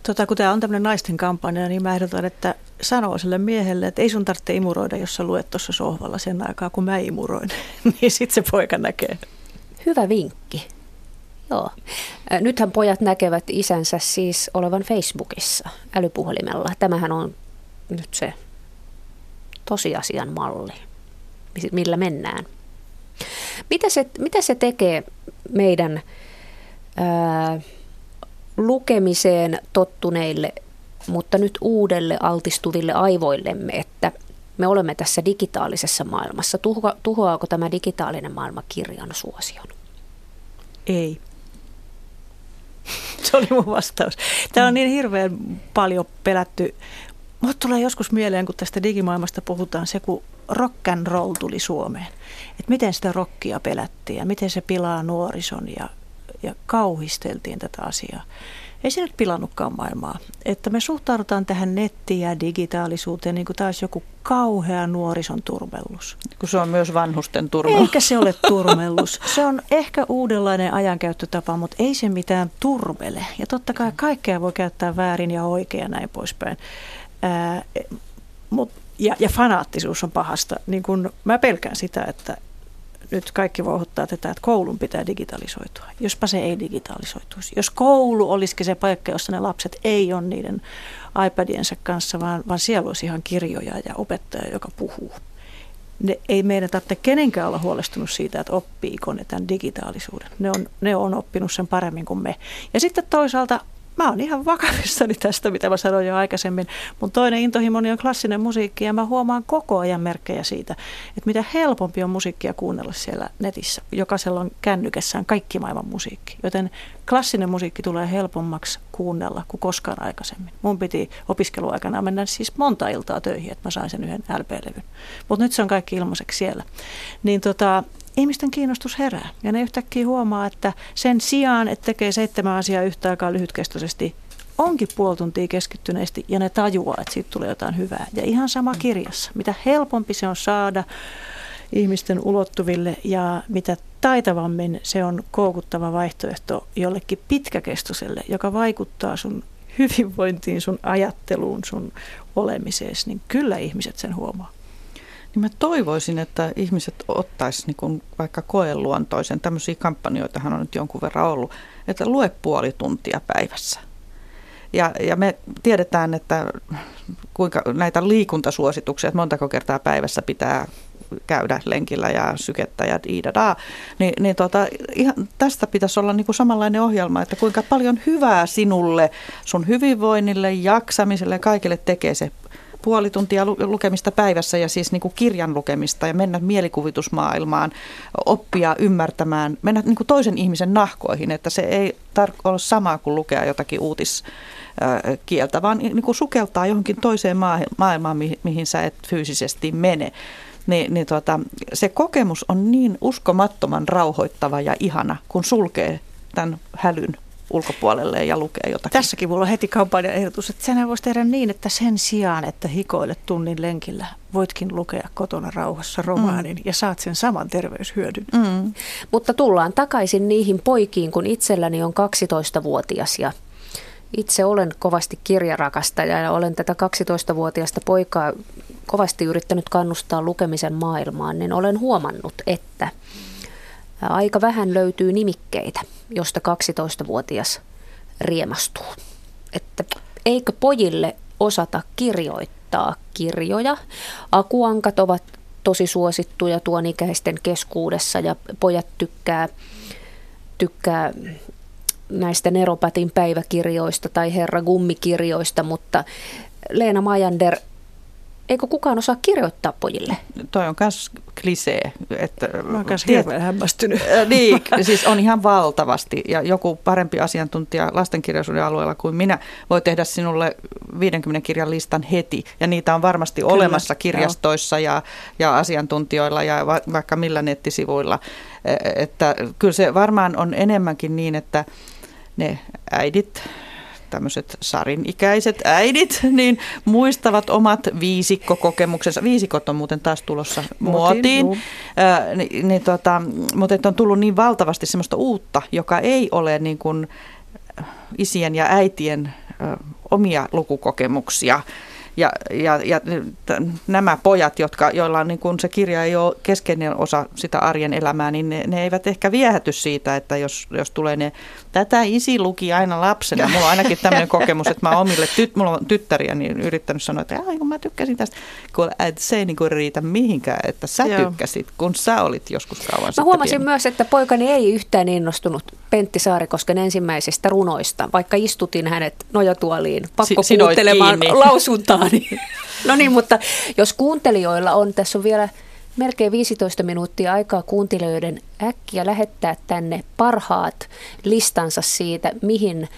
Tota, kun tämä on tämmöinen naisten kampanja, niin mä ehdotan, että sanoo sille miehelle, että ei sun tarvitse imuroida, jos sä luet tuossa sohvalla sen aikaa, kun mä imuroin. niin sitten se poika näkee. Hyvä vinkki. Joo. Nythän pojat näkevät isänsä siis olevan Facebookissa älypuhelimella. Tämähän on nyt se tosiasian malli, millä mennään. Mitä se, mitä se tekee meidän ää, lukemiseen tottuneille, mutta nyt uudelle altistuville aivoillemme, että me olemme tässä digitaalisessa maailmassa. Tuho, tuhoaako tämä digitaalinen maailma kirjan suosion? Ei. Se oli mun vastaus. Tämä on niin hirveän paljon pelätty. Mutta tulee joskus mieleen, kun tästä digimaailmasta puhutaan, se kun rock and roll tuli Suomeen. Että miten sitä rockia pelättiin ja miten se pilaa nuorison ja, ja kauhisteltiin tätä asiaa. Ei se nyt pilannutkaan maailmaa. Että me suhtaudutaan tähän nettiin ja digitaalisuuteen niin kuin taas joku kauhea nuorison turmellus. Kun se on myös vanhusten turmellus. Eikä se ole turmellus. Se on ehkä uudenlainen ajankäyttötapa, mutta ei se mitään turmele. Ja totta kai kaikkea voi käyttää väärin ja oikein ja näin poispäin. Ää, mut, ja, ja fanaattisuus on pahasta. Niin kun mä pelkään sitä, että nyt kaikki vouhottaa tätä, että koulun pitää digitalisoitua. Jospa se ei digitalisoituisi. Jos koulu olisikin se paikka, jossa ne lapset ei ole niiden iPadiensa kanssa, vaan, vaan siellä olisi ihan kirjoja ja opettaja, joka puhuu. Ne, ei meidän tarvitse kenenkään olla huolestunut siitä, että oppiiko ne tämän digitaalisuuden. Ne on, ne on oppinut sen paremmin kuin me. Ja sitten toisaalta mä oon ihan vakavissani tästä, mitä mä sanoin jo aikaisemmin. Mun toinen intohimoni on klassinen musiikki ja mä huomaan koko ajan merkkejä siitä, että mitä helpompi on musiikkia kuunnella siellä netissä. Jokaisella on kännykässään kaikki maailman musiikki, joten klassinen musiikki tulee helpommaksi kuunnella kuin koskaan aikaisemmin. Mun piti opiskeluaikana mennä siis monta iltaa töihin, että mä sain sen yhden LP-levyn. Mutta nyt se on kaikki ilmaiseksi siellä. Niin tota, ihmisten kiinnostus herää. Ja ne yhtäkkiä huomaa, että sen sijaan, että tekee seitsemän asiaa yhtä aikaa lyhytkestoisesti, onkin puoli tuntia keskittyneesti ja ne tajuaa, että siitä tulee jotain hyvää. Ja ihan sama kirjassa. Mitä helpompi se on saada ihmisten ulottuville ja mitä taitavammin se on koukuttava vaihtoehto jollekin pitkäkestoiselle, joka vaikuttaa sun hyvinvointiin, sun ajatteluun, sun olemiseesi, niin kyllä ihmiset sen huomaa. Niin mä toivoisin, että ihmiset ottaisi niin vaikka koeluontoisen, tämmöisiä kampanjoitahan on nyt jonkun verran ollut, että lue puoli tuntia päivässä. Ja, ja me tiedetään, että kuinka näitä liikuntasuosituksia, että montako kertaa päivässä pitää käydä lenkillä ja sykettä ja iidadaa, niin, niin tota, ihan tästä pitäisi olla niin kuin samanlainen ohjelma, että kuinka paljon hyvää sinulle, sun hyvinvoinnille, jaksamiselle ja kaikille tekee se puoli tuntia lukemista päivässä ja siis niin kuin kirjan lukemista ja mennä mielikuvitusmaailmaan, oppia ymmärtämään, mennä niin kuin toisen ihmisen nahkoihin, että se ei tar- ole sama kuin lukea jotakin uutiskieltä, vaan niin kuin sukeltaa johonkin toiseen maailmaan, mihin sä et fyysisesti mene. Niin, niin tuota, se kokemus on niin uskomattoman rauhoittava ja ihana, kun sulkee tämän hälyn ulkopuolelle ja lukee jotakin. Tässäkin mulla on heti kampanjaehdotus, että senhän voisi tehdä niin, että sen sijaan, että hikoilet tunnin lenkillä, voitkin lukea kotona rauhassa romaanin mm. ja saat sen saman terveyshyödyn. Mm. Mutta tullaan takaisin niihin poikiin, kun itselläni on 12-vuotias ja itse olen kovasti kirjarakastaja ja olen tätä 12-vuotiaasta poikaa kovasti yrittänyt kannustaa lukemisen maailmaan, niin olen huomannut, että aika vähän löytyy nimikkeitä josta 12-vuotias riemastuu. Että eikö pojille osata kirjoittaa kirjoja? Akuankat ovat tosi suosittuja tuon ikäisten keskuudessa ja pojat tykkää, tykkää näistä Neropatin päiväkirjoista tai Herra Gummikirjoista, mutta Leena Majander, eikö kukaan osaa kirjoittaa pojille? Toi on myös klisee. Että, Mä oon myös hirveän hämmästynyt. niin, siis on ihan valtavasti ja joku parempi asiantuntija lastenkirjallisuuden alueella kuin minä voi tehdä sinulle 50 kirjan listan heti ja niitä on varmasti Kyllä, olemassa kirjastoissa ja, ja asiantuntijoilla ja va, vaikka millä nettisivuilla. Että kyllä se varmaan on enemmänkin niin, että ne äidit tämmöiset sarinikäiset äidit, niin muistavat omat viisikkokokemuksensa. Viisikot on muuten taas tulossa muotiin. muotiin. Äh, niin, niin tota, mutta on tullut niin valtavasti semmoista uutta, joka ei ole niin kuin isien ja äitien äh, omia lukukokemuksia ja, ja, ja nämä pojat, jotka, joilla on niin kun se kirja ei ole keskeinen osa sitä arjen elämää, niin ne, ne eivät ehkä viehäty siitä, että jos, jos tulee ne, tätä isi luki aina lapsena. Mulla on ainakin tämmöinen kokemus, että mä omille, tyt, mulla on tyttäriä, niin yrittänyt sanoa, että kun mä tykkäsin tästä, kun se ei niin kuin riitä mihinkään, että sä Joo. tykkäsit, kun sä olit joskus kauan Mä huomasin pieni. myös, että poikani ei yhtään innostunut Pentti Saarikosken ensimmäisistä runoista, vaikka istutin hänet nojatuoliin pakko si- kuuntelemaan lausuntaa niin. No niin, mutta jos kuuntelijoilla on, tässä on vielä melkein 15 minuuttia aikaa kuuntelijoiden äkkiä lähettää tänne parhaat listansa siitä, mihin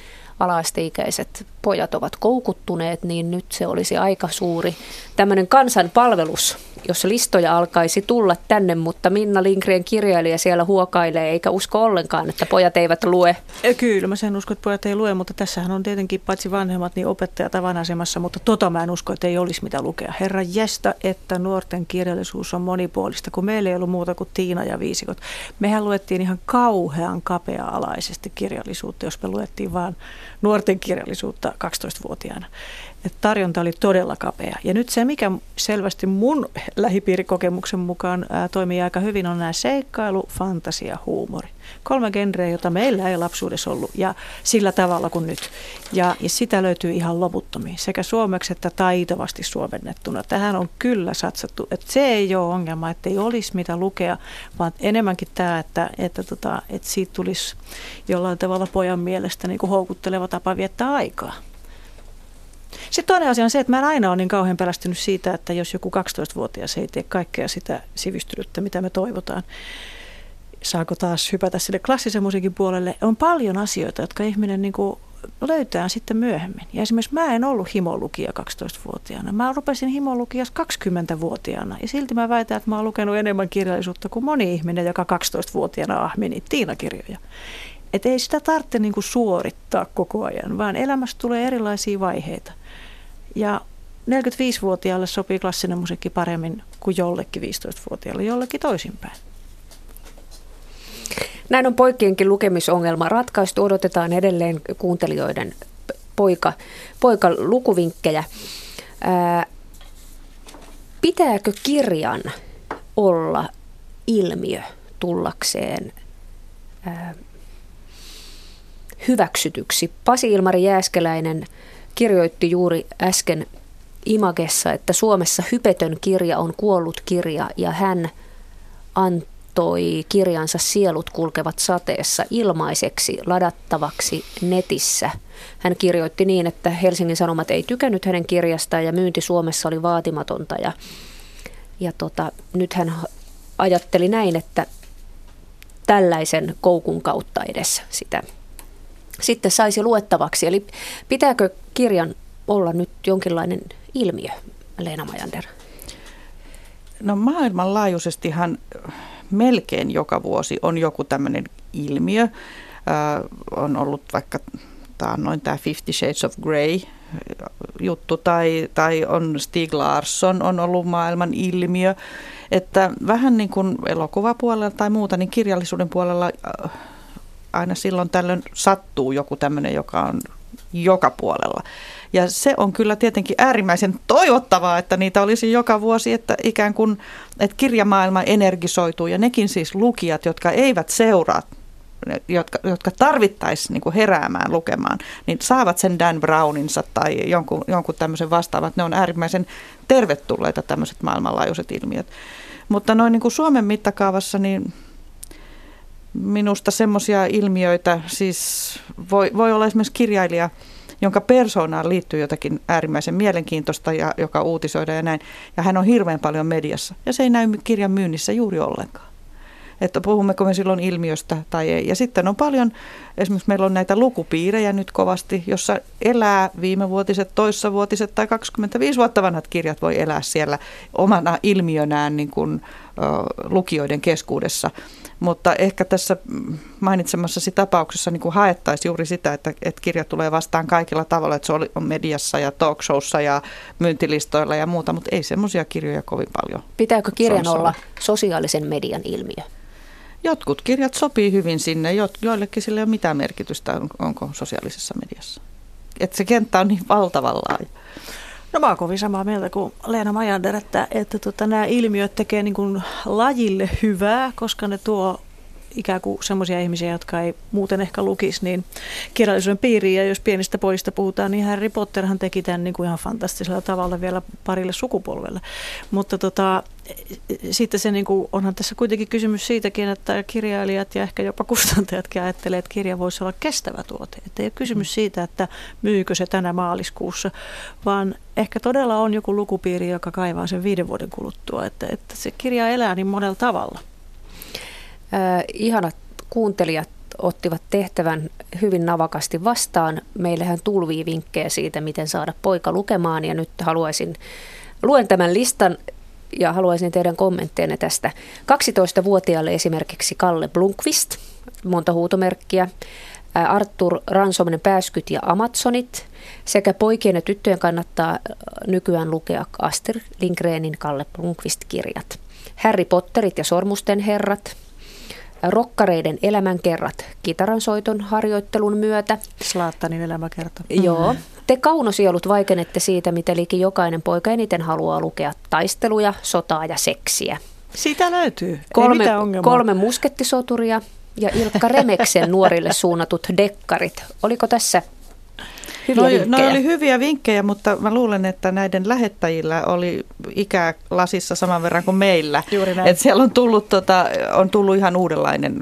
alaasteikäiset pojat ovat koukuttuneet, niin nyt se olisi aika suuri tämmöinen kansanpalvelus, jos listoja alkaisi tulla tänne, mutta Minna Lindgren kirjailija siellä huokailee eikä usko ollenkaan, että pojat eivät lue. Kyllä, mä sen uskon, että pojat ei lue, mutta tässähän on tietenkin paitsi vanhemmat, niin opettajat avainasemassa, mutta tota mä en usko, että ei olisi mitä lukea. Herra jästä, että nuorten kirjallisuus on monipuolista, kun meillä ei ollut muuta kuin Tiina ja Viisikot. Mehän luettiin ihan kauhean kapea-alaisesti kirjallisuutta, jos me luettiin vaan nuorten kirjallisuutta 12-vuotiaana. Että tarjonta oli todella kapea. Ja nyt se, mikä selvästi mun lähipiirikokemuksen mukaan ää, toimii aika hyvin, on nämä seikkailu, fantasia, huumori. Kolme genreä, jota meillä ei lapsuudessa ollut ja sillä tavalla kuin nyt. Ja, ja sitä löytyy ihan loputtomiin, sekä suomeksi että taitavasti suomennettuna. Tähän on kyllä satsattu, että se ei ole ongelma, että ei olisi mitä lukea, vaan enemmänkin tämä, että, että, tota, että siitä tulisi jollain tavalla pojan mielestä niin kuin houkutteleva tapa viettää aikaa. Sitten toinen asia on se, että mä en aina ole niin kauhean pelästynyt siitä, että jos joku 12-vuotias ei tee kaikkea sitä sivistynyttä, mitä me toivotaan, saako taas hypätä sille klassisen musiikin puolelle. On paljon asioita, jotka ihminen niin kuin löytää sitten myöhemmin. Ja esimerkiksi mä en ollut himolukija 12-vuotiaana. Mä rupesin himolukijas 20-vuotiaana. Ja silti mä väitän, että mä oon lukenut enemmän kirjallisuutta kuin moni ihminen, joka 12-vuotiaana ahmeni Tiina-kirjoja. Että ei sitä tarvitse niin suorittaa koko ajan, vaan elämässä tulee erilaisia vaiheita. Ja 45-vuotiaalle sopii klassinen musiikki paremmin kuin jollekin 15-vuotiaalle, jollekin toisinpäin. Näin on poikienkin lukemisongelma ratkaistu. Odotetaan edelleen kuuntelijoiden poika, poika lukuvinkkejä. Ää, pitääkö kirjan olla ilmiö tullakseen ää, hyväksytyksi? Pasi Ilmari Jääskeläinen kirjoitti juuri äsken Imagessa, että Suomessa hypetön kirja on kuollut kirja ja hän antoi kirjansa Sielut kulkevat sateessa ilmaiseksi ladattavaksi netissä. Hän kirjoitti niin, että Helsingin Sanomat ei tykännyt hänen kirjastaan ja myynti Suomessa oli vaatimatonta ja, ja tota, nyt hän ajatteli näin, että tällaisen koukun kautta edessä sitä sitten saisi luettavaksi. Eli pitääkö kirjan olla nyt jonkinlainen ilmiö, Leena Majander? No maailmanlaajuisestihan melkein joka vuosi on joku tämmöinen ilmiö. Äh, on ollut vaikka noin tämä Fifty Shades of Grey juttu tai, tai on Stig Larsson on ollut maailman ilmiö. Että vähän niin kuin elokuvapuolella tai muuta, niin kirjallisuuden puolella äh, aina silloin tällöin sattuu joku tämmöinen, joka on joka puolella. Ja se on kyllä tietenkin äärimmäisen toivottavaa, että niitä olisi joka vuosi, että ikään kuin että kirjamaailma energisoituu ja nekin siis lukijat, jotka eivät seuraa jotka, jotka tarvittaisiin niin heräämään lukemaan, niin saavat sen Dan Browninsa tai jonkun, jonkun tämmöisen vastaavan. Ne on äärimmäisen tervetulleita tämmöiset maailmanlaajuiset ilmiöt. Mutta noin niin kuin Suomen mittakaavassa, niin minusta semmoisia ilmiöitä, siis voi, voi olla esimerkiksi kirjailija, jonka persoonaan liittyy jotakin äärimmäisen mielenkiintoista ja joka uutisoida ja näin. Ja hän on hirveän paljon mediassa ja se ei näy kirjan myynnissä juuri ollenkaan. Että puhummeko me silloin ilmiöstä tai ei. Ja sitten on paljon, esimerkiksi meillä on näitä lukupiirejä nyt kovasti, jossa elää viimevuotiset, toissavuotiset tai 25 vuotta vanhat kirjat voi elää siellä omana ilmiönään niin kuin, uh, lukijoiden keskuudessa. Mutta ehkä tässä mainitsemassasi tapauksessa niin haettaisiin juuri sitä, että, että kirja tulee vastaan kaikilla tavalla, että se on mediassa ja talkshowssa ja myyntilistoilla ja muuta, mutta ei semmoisia kirjoja kovin paljon. Pitääkö kirjan olla sosiaalisen median ilmiö? Jotkut kirjat sopii hyvin sinne, joillekin sillä ei ole mitään merkitystä, onko sosiaalisessa mediassa. Että se kenttä on niin valtavan laaja. No mä oon kovin samaa mieltä kuin Leena Majander, että, että tota, nämä ilmiöt tekee niin kuin lajille hyvää, koska ne tuo ikään kuin semmoisia ihmisiä, jotka ei muuten ehkä lukisi, niin kirjallisuuden piiriin. Ja jos pienistä pojista puhutaan, niin Harry Potterhan teki tämän niin kuin ihan fantastisella tavalla vielä parille sukupolvelle. Mutta tota, sitten se niin kuin, onhan tässä kuitenkin kysymys siitäkin, että kirjailijat ja ehkä jopa kustantajatkin ajattelee, että kirja voisi olla kestävä tuote. Että ei ole kysymys siitä, että myykö se tänä maaliskuussa, vaan ehkä todella on joku lukupiiri, joka kaivaa sen viiden vuoden kuluttua. Että, että se kirja elää niin monella tavalla. Äh, ihanat kuuntelijat ottivat tehtävän hyvin navakasti vastaan. Meillähän tulvii vinkkejä siitä, miten saada poika lukemaan ja nyt haluaisin, luen tämän listan ja haluaisin teidän kommentteenne tästä. 12-vuotiaalle esimerkiksi Kalle Blunkvist, monta huutomerkkiä, Artur Ransominen Pääskyt ja Amazonit sekä poikien ja tyttöjen kannattaa nykyään lukea Astrid Lindgrenin Kalle Blunkvist-kirjat. Harry Potterit ja Sormusten herrat, rokkareiden elämänkerrat kitaransoiton harjoittelun myötä. Slaattanin elämäkerta. Joo. Te kaunosielut vaikenette siitä, mitä liki jokainen poika eniten haluaa lukea taisteluja, sotaa ja seksiä. Siitä löytyy. Kolme, kolme muskettisoturia ja Ilkka Remeksen nuorille suunnatut dekkarit. Oliko tässä hyviä no, vinkkejä? No oli hyviä vinkkejä, mutta mä luulen, että näiden lähettäjillä oli ikää lasissa saman verran kuin meillä. Juuri näin. Et siellä on tullut, tota, on tullut ihan uudenlainen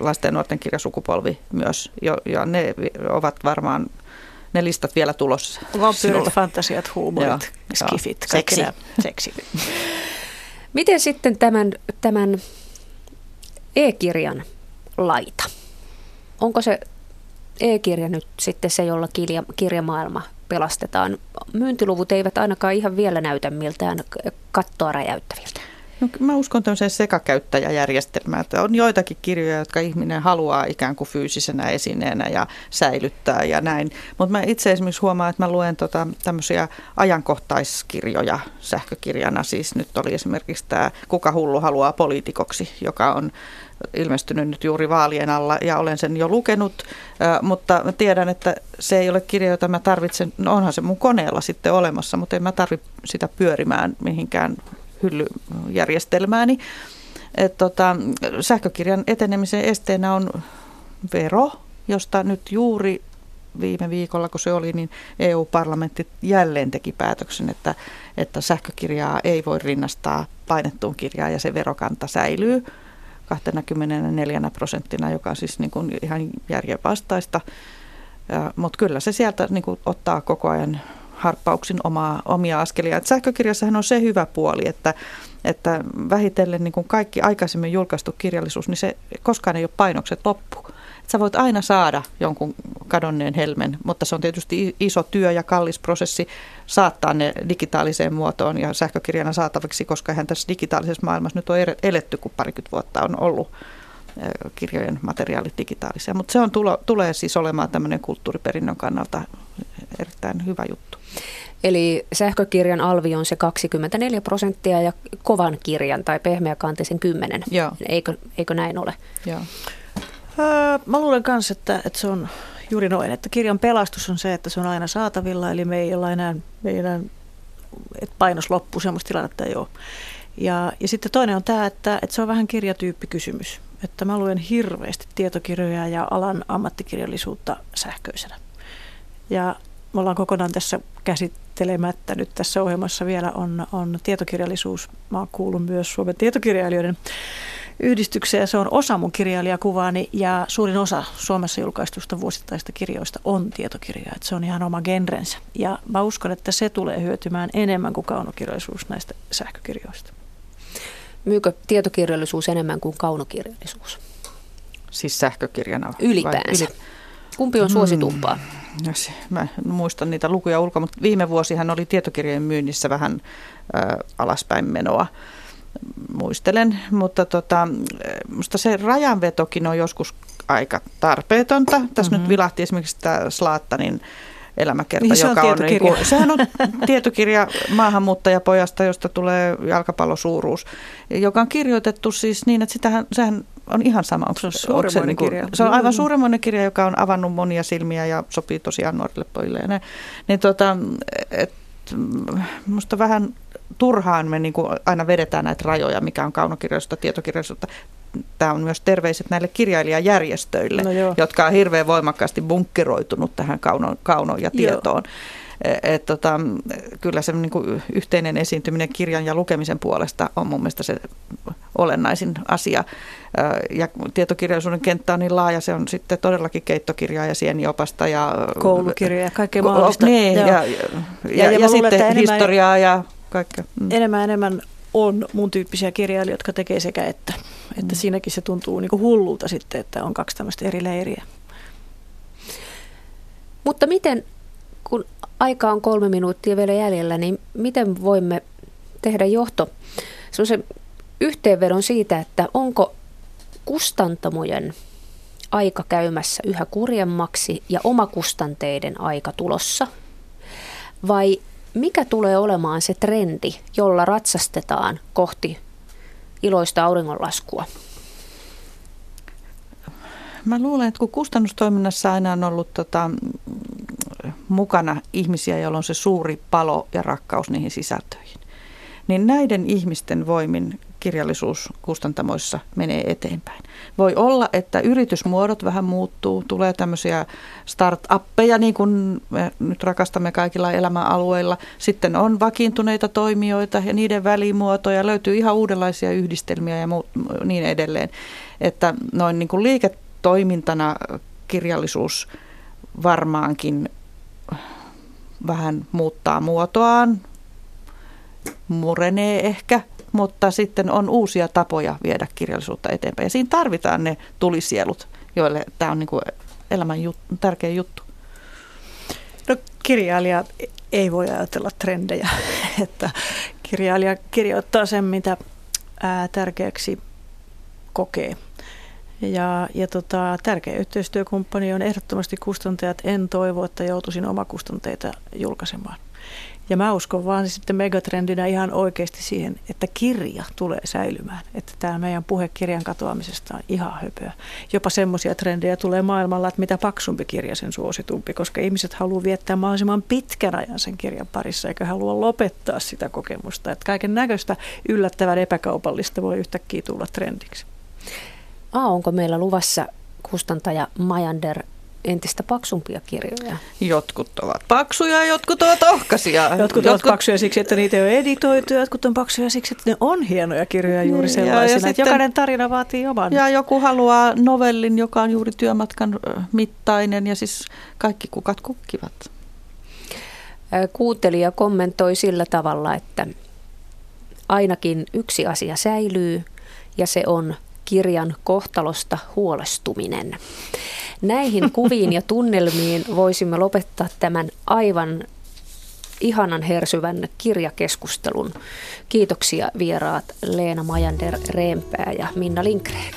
lasten ja nuorten kirjasukupolvi myös, jo, ja ne ovat varmaan ne listat vielä tulossa. Vampyyrit, fantasiat, huumorit, skifit, kaikki seksi. seksi. Miten sitten tämän, tämän e-kirjan laita? Onko se e-kirja nyt sitten se, jolla kirja, kirjamaailma pelastetaan? Myyntiluvut eivät ainakaan ihan vielä näytä miltään kattoa räjäyttäviltä. No, mä uskon tämmöiseen sekakäyttäjäjärjestelmään, että on joitakin kirjoja, jotka ihminen haluaa ikään kuin fyysisenä esineenä ja säilyttää ja näin. Mutta mä itse esimerkiksi huomaan, että mä luen tota, tämmöisiä ajankohtaiskirjoja sähkökirjana. Siis nyt oli esimerkiksi tämä Kuka hullu haluaa poliitikoksi, joka on ilmestynyt nyt juuri vaalien alla ja olen sen jo lukenut, mutta mä tiedän, että se ei ole kirja, jota mä tarvitsen, no onhan se mun koneella sitten olemassa, mutta en mä tarvitse sitä pyörimään mihinkään hyllyjärjestelmääni. Et tota, sähkökirjan etenemisen esteenä on vero, josta nyt juuri viime viikolla, kun se oli, niin EU-parlamentti jälleen teki päätöksen, että, että sähkökirjaa ei voi rinnastaa painettuun kirjaan ja se verokanta säilyy 24 prosenttina, joka on siis niin kuin ihan järjenvastaista. Mutta kyllä se sieltä niin kuin ottaa koko ajan harppauksin omaa, omia askelia. Et sähkökirjassahan on se hyvä puoli, että, että vähitellen niin kuin kaikki aikaisemmin julkaistu kirjallisuus, niin se koskaan ei ole painokset loppu. Et sä voit aina saada jonkun kadonneen helmen, mutta se on tietysti iso työ ja kallis prosessi saattaa ne digitaaliseen muotoon ja sähkökirjana saataviksi, koska eihän tässä digitaalisessa maailmassa nyt on eletty, kun parikymmentä vuotta on ollut kirjojen materiaalit digitaalisia. Mutta se on tulo, tulee siis olemaan tämmöinen kulttuuriperinnön kannalta erittäin hyvä juttu. Eli sähkökirjan alvi on se 24 prosenttia ja kovan kirjan tai pehmeäkantisen 10. Joo. Eikö, eikö näin ole? Joo. Öö, mä luulen myös, että, että se on juuri noin, että kirjan pelastus on se, että se on aina saatavilla, eli me ei olla enää, me ei enää että painos loppuu, semmoista tilannetta ei ole. Ja, ja sitten toinen on tämä, että, että se on vähän kirjatyyppikysymys. että mä luen hirveästi tietokirjoja ja alan ammattikirjallisuutta sähköisenä. Ja me ollaan kokonaan tässä käsittelemättä nyt tässä ohjelmassa vielä on, on tietokirjallisuus. Mä oon kuullut myös Suomen tietokirjailijoiden yhdistykseen. Se on osa mun kirjailijakuvaani ja suurin osa Suomessa julkaistusta vuosittaista kirjoista on tietokirjoja. Että se on ihan oma genrensä. Ja mä uskon, että se tulee hyötymään enemmän kuin kaunokirjallisuus näistä sähkökirjoista. Myykö tietokirjallisuus enemmän kuin kaunokirjallisuus? Siis sähkökirjana? Ylipäänsä. Yli... Kumpi on suositumpaa? Mm, mä muistan niitä lukuja ulkoa, mutta viime vuosihan oli tietokirjojen myynnissä vähän äh, alaspäin menoa muistelen, mutta tota, musta se rajanvetokin on joskus aika tarpeetonta. Tässä mm-hmm. nyt vilahti esimerkiksi tämä Slaattanin elämäkerta, niin, se joka on, on, niin kuin, sehän on tietokirja maahanmuuttajapojasta, josta tulee jalkapallosuuruus, joka on kirjoitettu siis niin, että sitähän, sehän on ihan sama. Onko, se on suuremmoinen se, niin kuin, kirja. Se on aivan suuremmoinen kirja, joka on avannut monia silmiä ja sopii tosiaan nuorille pojille. Ja ne, niin tota, et, musta vähän turhaan me niin kuin aina vedetään näitä rajoja, mikä on kaunokirjallisuutta, tietokirjallisuutta. Tämä on myös terveiset näille kirjailijajärjestöille, no jotka on hirveän voimakkaasti bunkkeroitunut tähän kaunoon, kaunoon ja tietoon. Joo. E, et, tota, kyllä se niin kuin yhteinen esiintyminen kirjan ja lukemisen puolesta on mun mielestä se olennaisin asia. Ja tietokirjallisuuden kenttä on niin laaja, se on sitten todellakin keittokirjaa ja sieniopasta ja koulukirjoja ja kaikkea mahdollista. Niin, ja, ja, ja, ja, ja, ja sitten historiaa ja kaikkea. Mm. Enemmän enemmän on mun tyyppisiä kirjailijoita, jotka tekee sekä että. Että mm. siinäkin se tuntuu niin hullulta sitten, että on kaksi tämmöistä eri leiriä. Mutta miten, kun aika on kolme minuuttia vielä jäljellä, niin miten voimme tehdä johto se yhteenvedon siitä, että onko kustantamojen aika käymässä yhä kurjemmaksi ja omakustanteiden aika tulossa? Vai mikä tulee olemaan se trendi, jolla ratsastetaan kohti iloista auringonlaskua? Mä luulen, että kun kustannustoiminnassa aina on ollut tota, mukana ihmisiä, joilla on se suuri palo ja rakkaus niihin sisältöihin, niin näiden ihmisten voimin kirjallisuus kustantamoissa menee eteenpäin. Voi olla, että yritysmuodot vähän muuttuu, tulee tämmöisiä start-appeja, niin kuin me nyt rakastamme kaikilla elämäalueilla. Sitten on vakiintuneita toimijoita ja niiden välimuotoja, löytyy ihan uudenlaisia yhdistelmiä ja niin edelleen. Että noin niin kuin liiketoimintana kirjallisuus varmaankin vähän muuttaa muotoaan, murenee ehkä, mutta sitten on uusia tapoja viedä kirjallisuutta eteenpäin. Ja siinä tarvitaan ne tulisielut, joille tämä on niin kuin elämän jut, tärkeä juttu. No kirjailija ei voi ajatella trendejä, että kirjailija kirjoittaa sen, mitä ää, tärkeäksi kokee. Ja, ja tota, tärkeä yhteistyökumppani on ehdottomasti kustantajat. En toivo, että joutuisin omakustanteita julkaisemaan. Ja mä uskon vaan sitten megatrendinä ihan oikeasti siihen, että kirja tulee säilymään. Että tämä meidän puhe kirjan katoamisesta on ihan höpöä. Jopa semmoisia trendejä tulee maailmalla, että mitä paksumpi kirja sen suositumpi, koska ihmiset haluaa viettää mahdollisimman pitkän ajan sen kirjan parissa, eikä halua lopettaa sitä kokemusta. Että kaiken näköistä yllättävän epäkaupallista voi yhtäkkiä tulla trendiksi. A, onko meillä luvassa kustantaja Majander entistä paksumpia kirjoja. Jotkut ovat paksuja, jotkut ovat ohkaisia. Jotkut, jotkut ovat paksuja siksi, että niitä ei ole editoitu, jotkut on paksuja siksi, että ne on hienoja kirjoja juuri sellaisina. Ja, ja sitten, jokainen tarina vaatii oman. Ja joku haluaa novellin, joka on juuri työmatkan mittainen ja siis kaikki kukat kukkivat. Kuuntelija kommentoi sillä tavalla, että ainakin yksi asia säilyy ja se on kirjan kohtalosta huolestuminen. Näihin kuviin ja tunnelmiin voisimme lopettaa tämän aivan ihanan hersyvän kirjakeskustelun. Kiitoksia vieraat Leena Majander Reempää ja Minna Linkreen.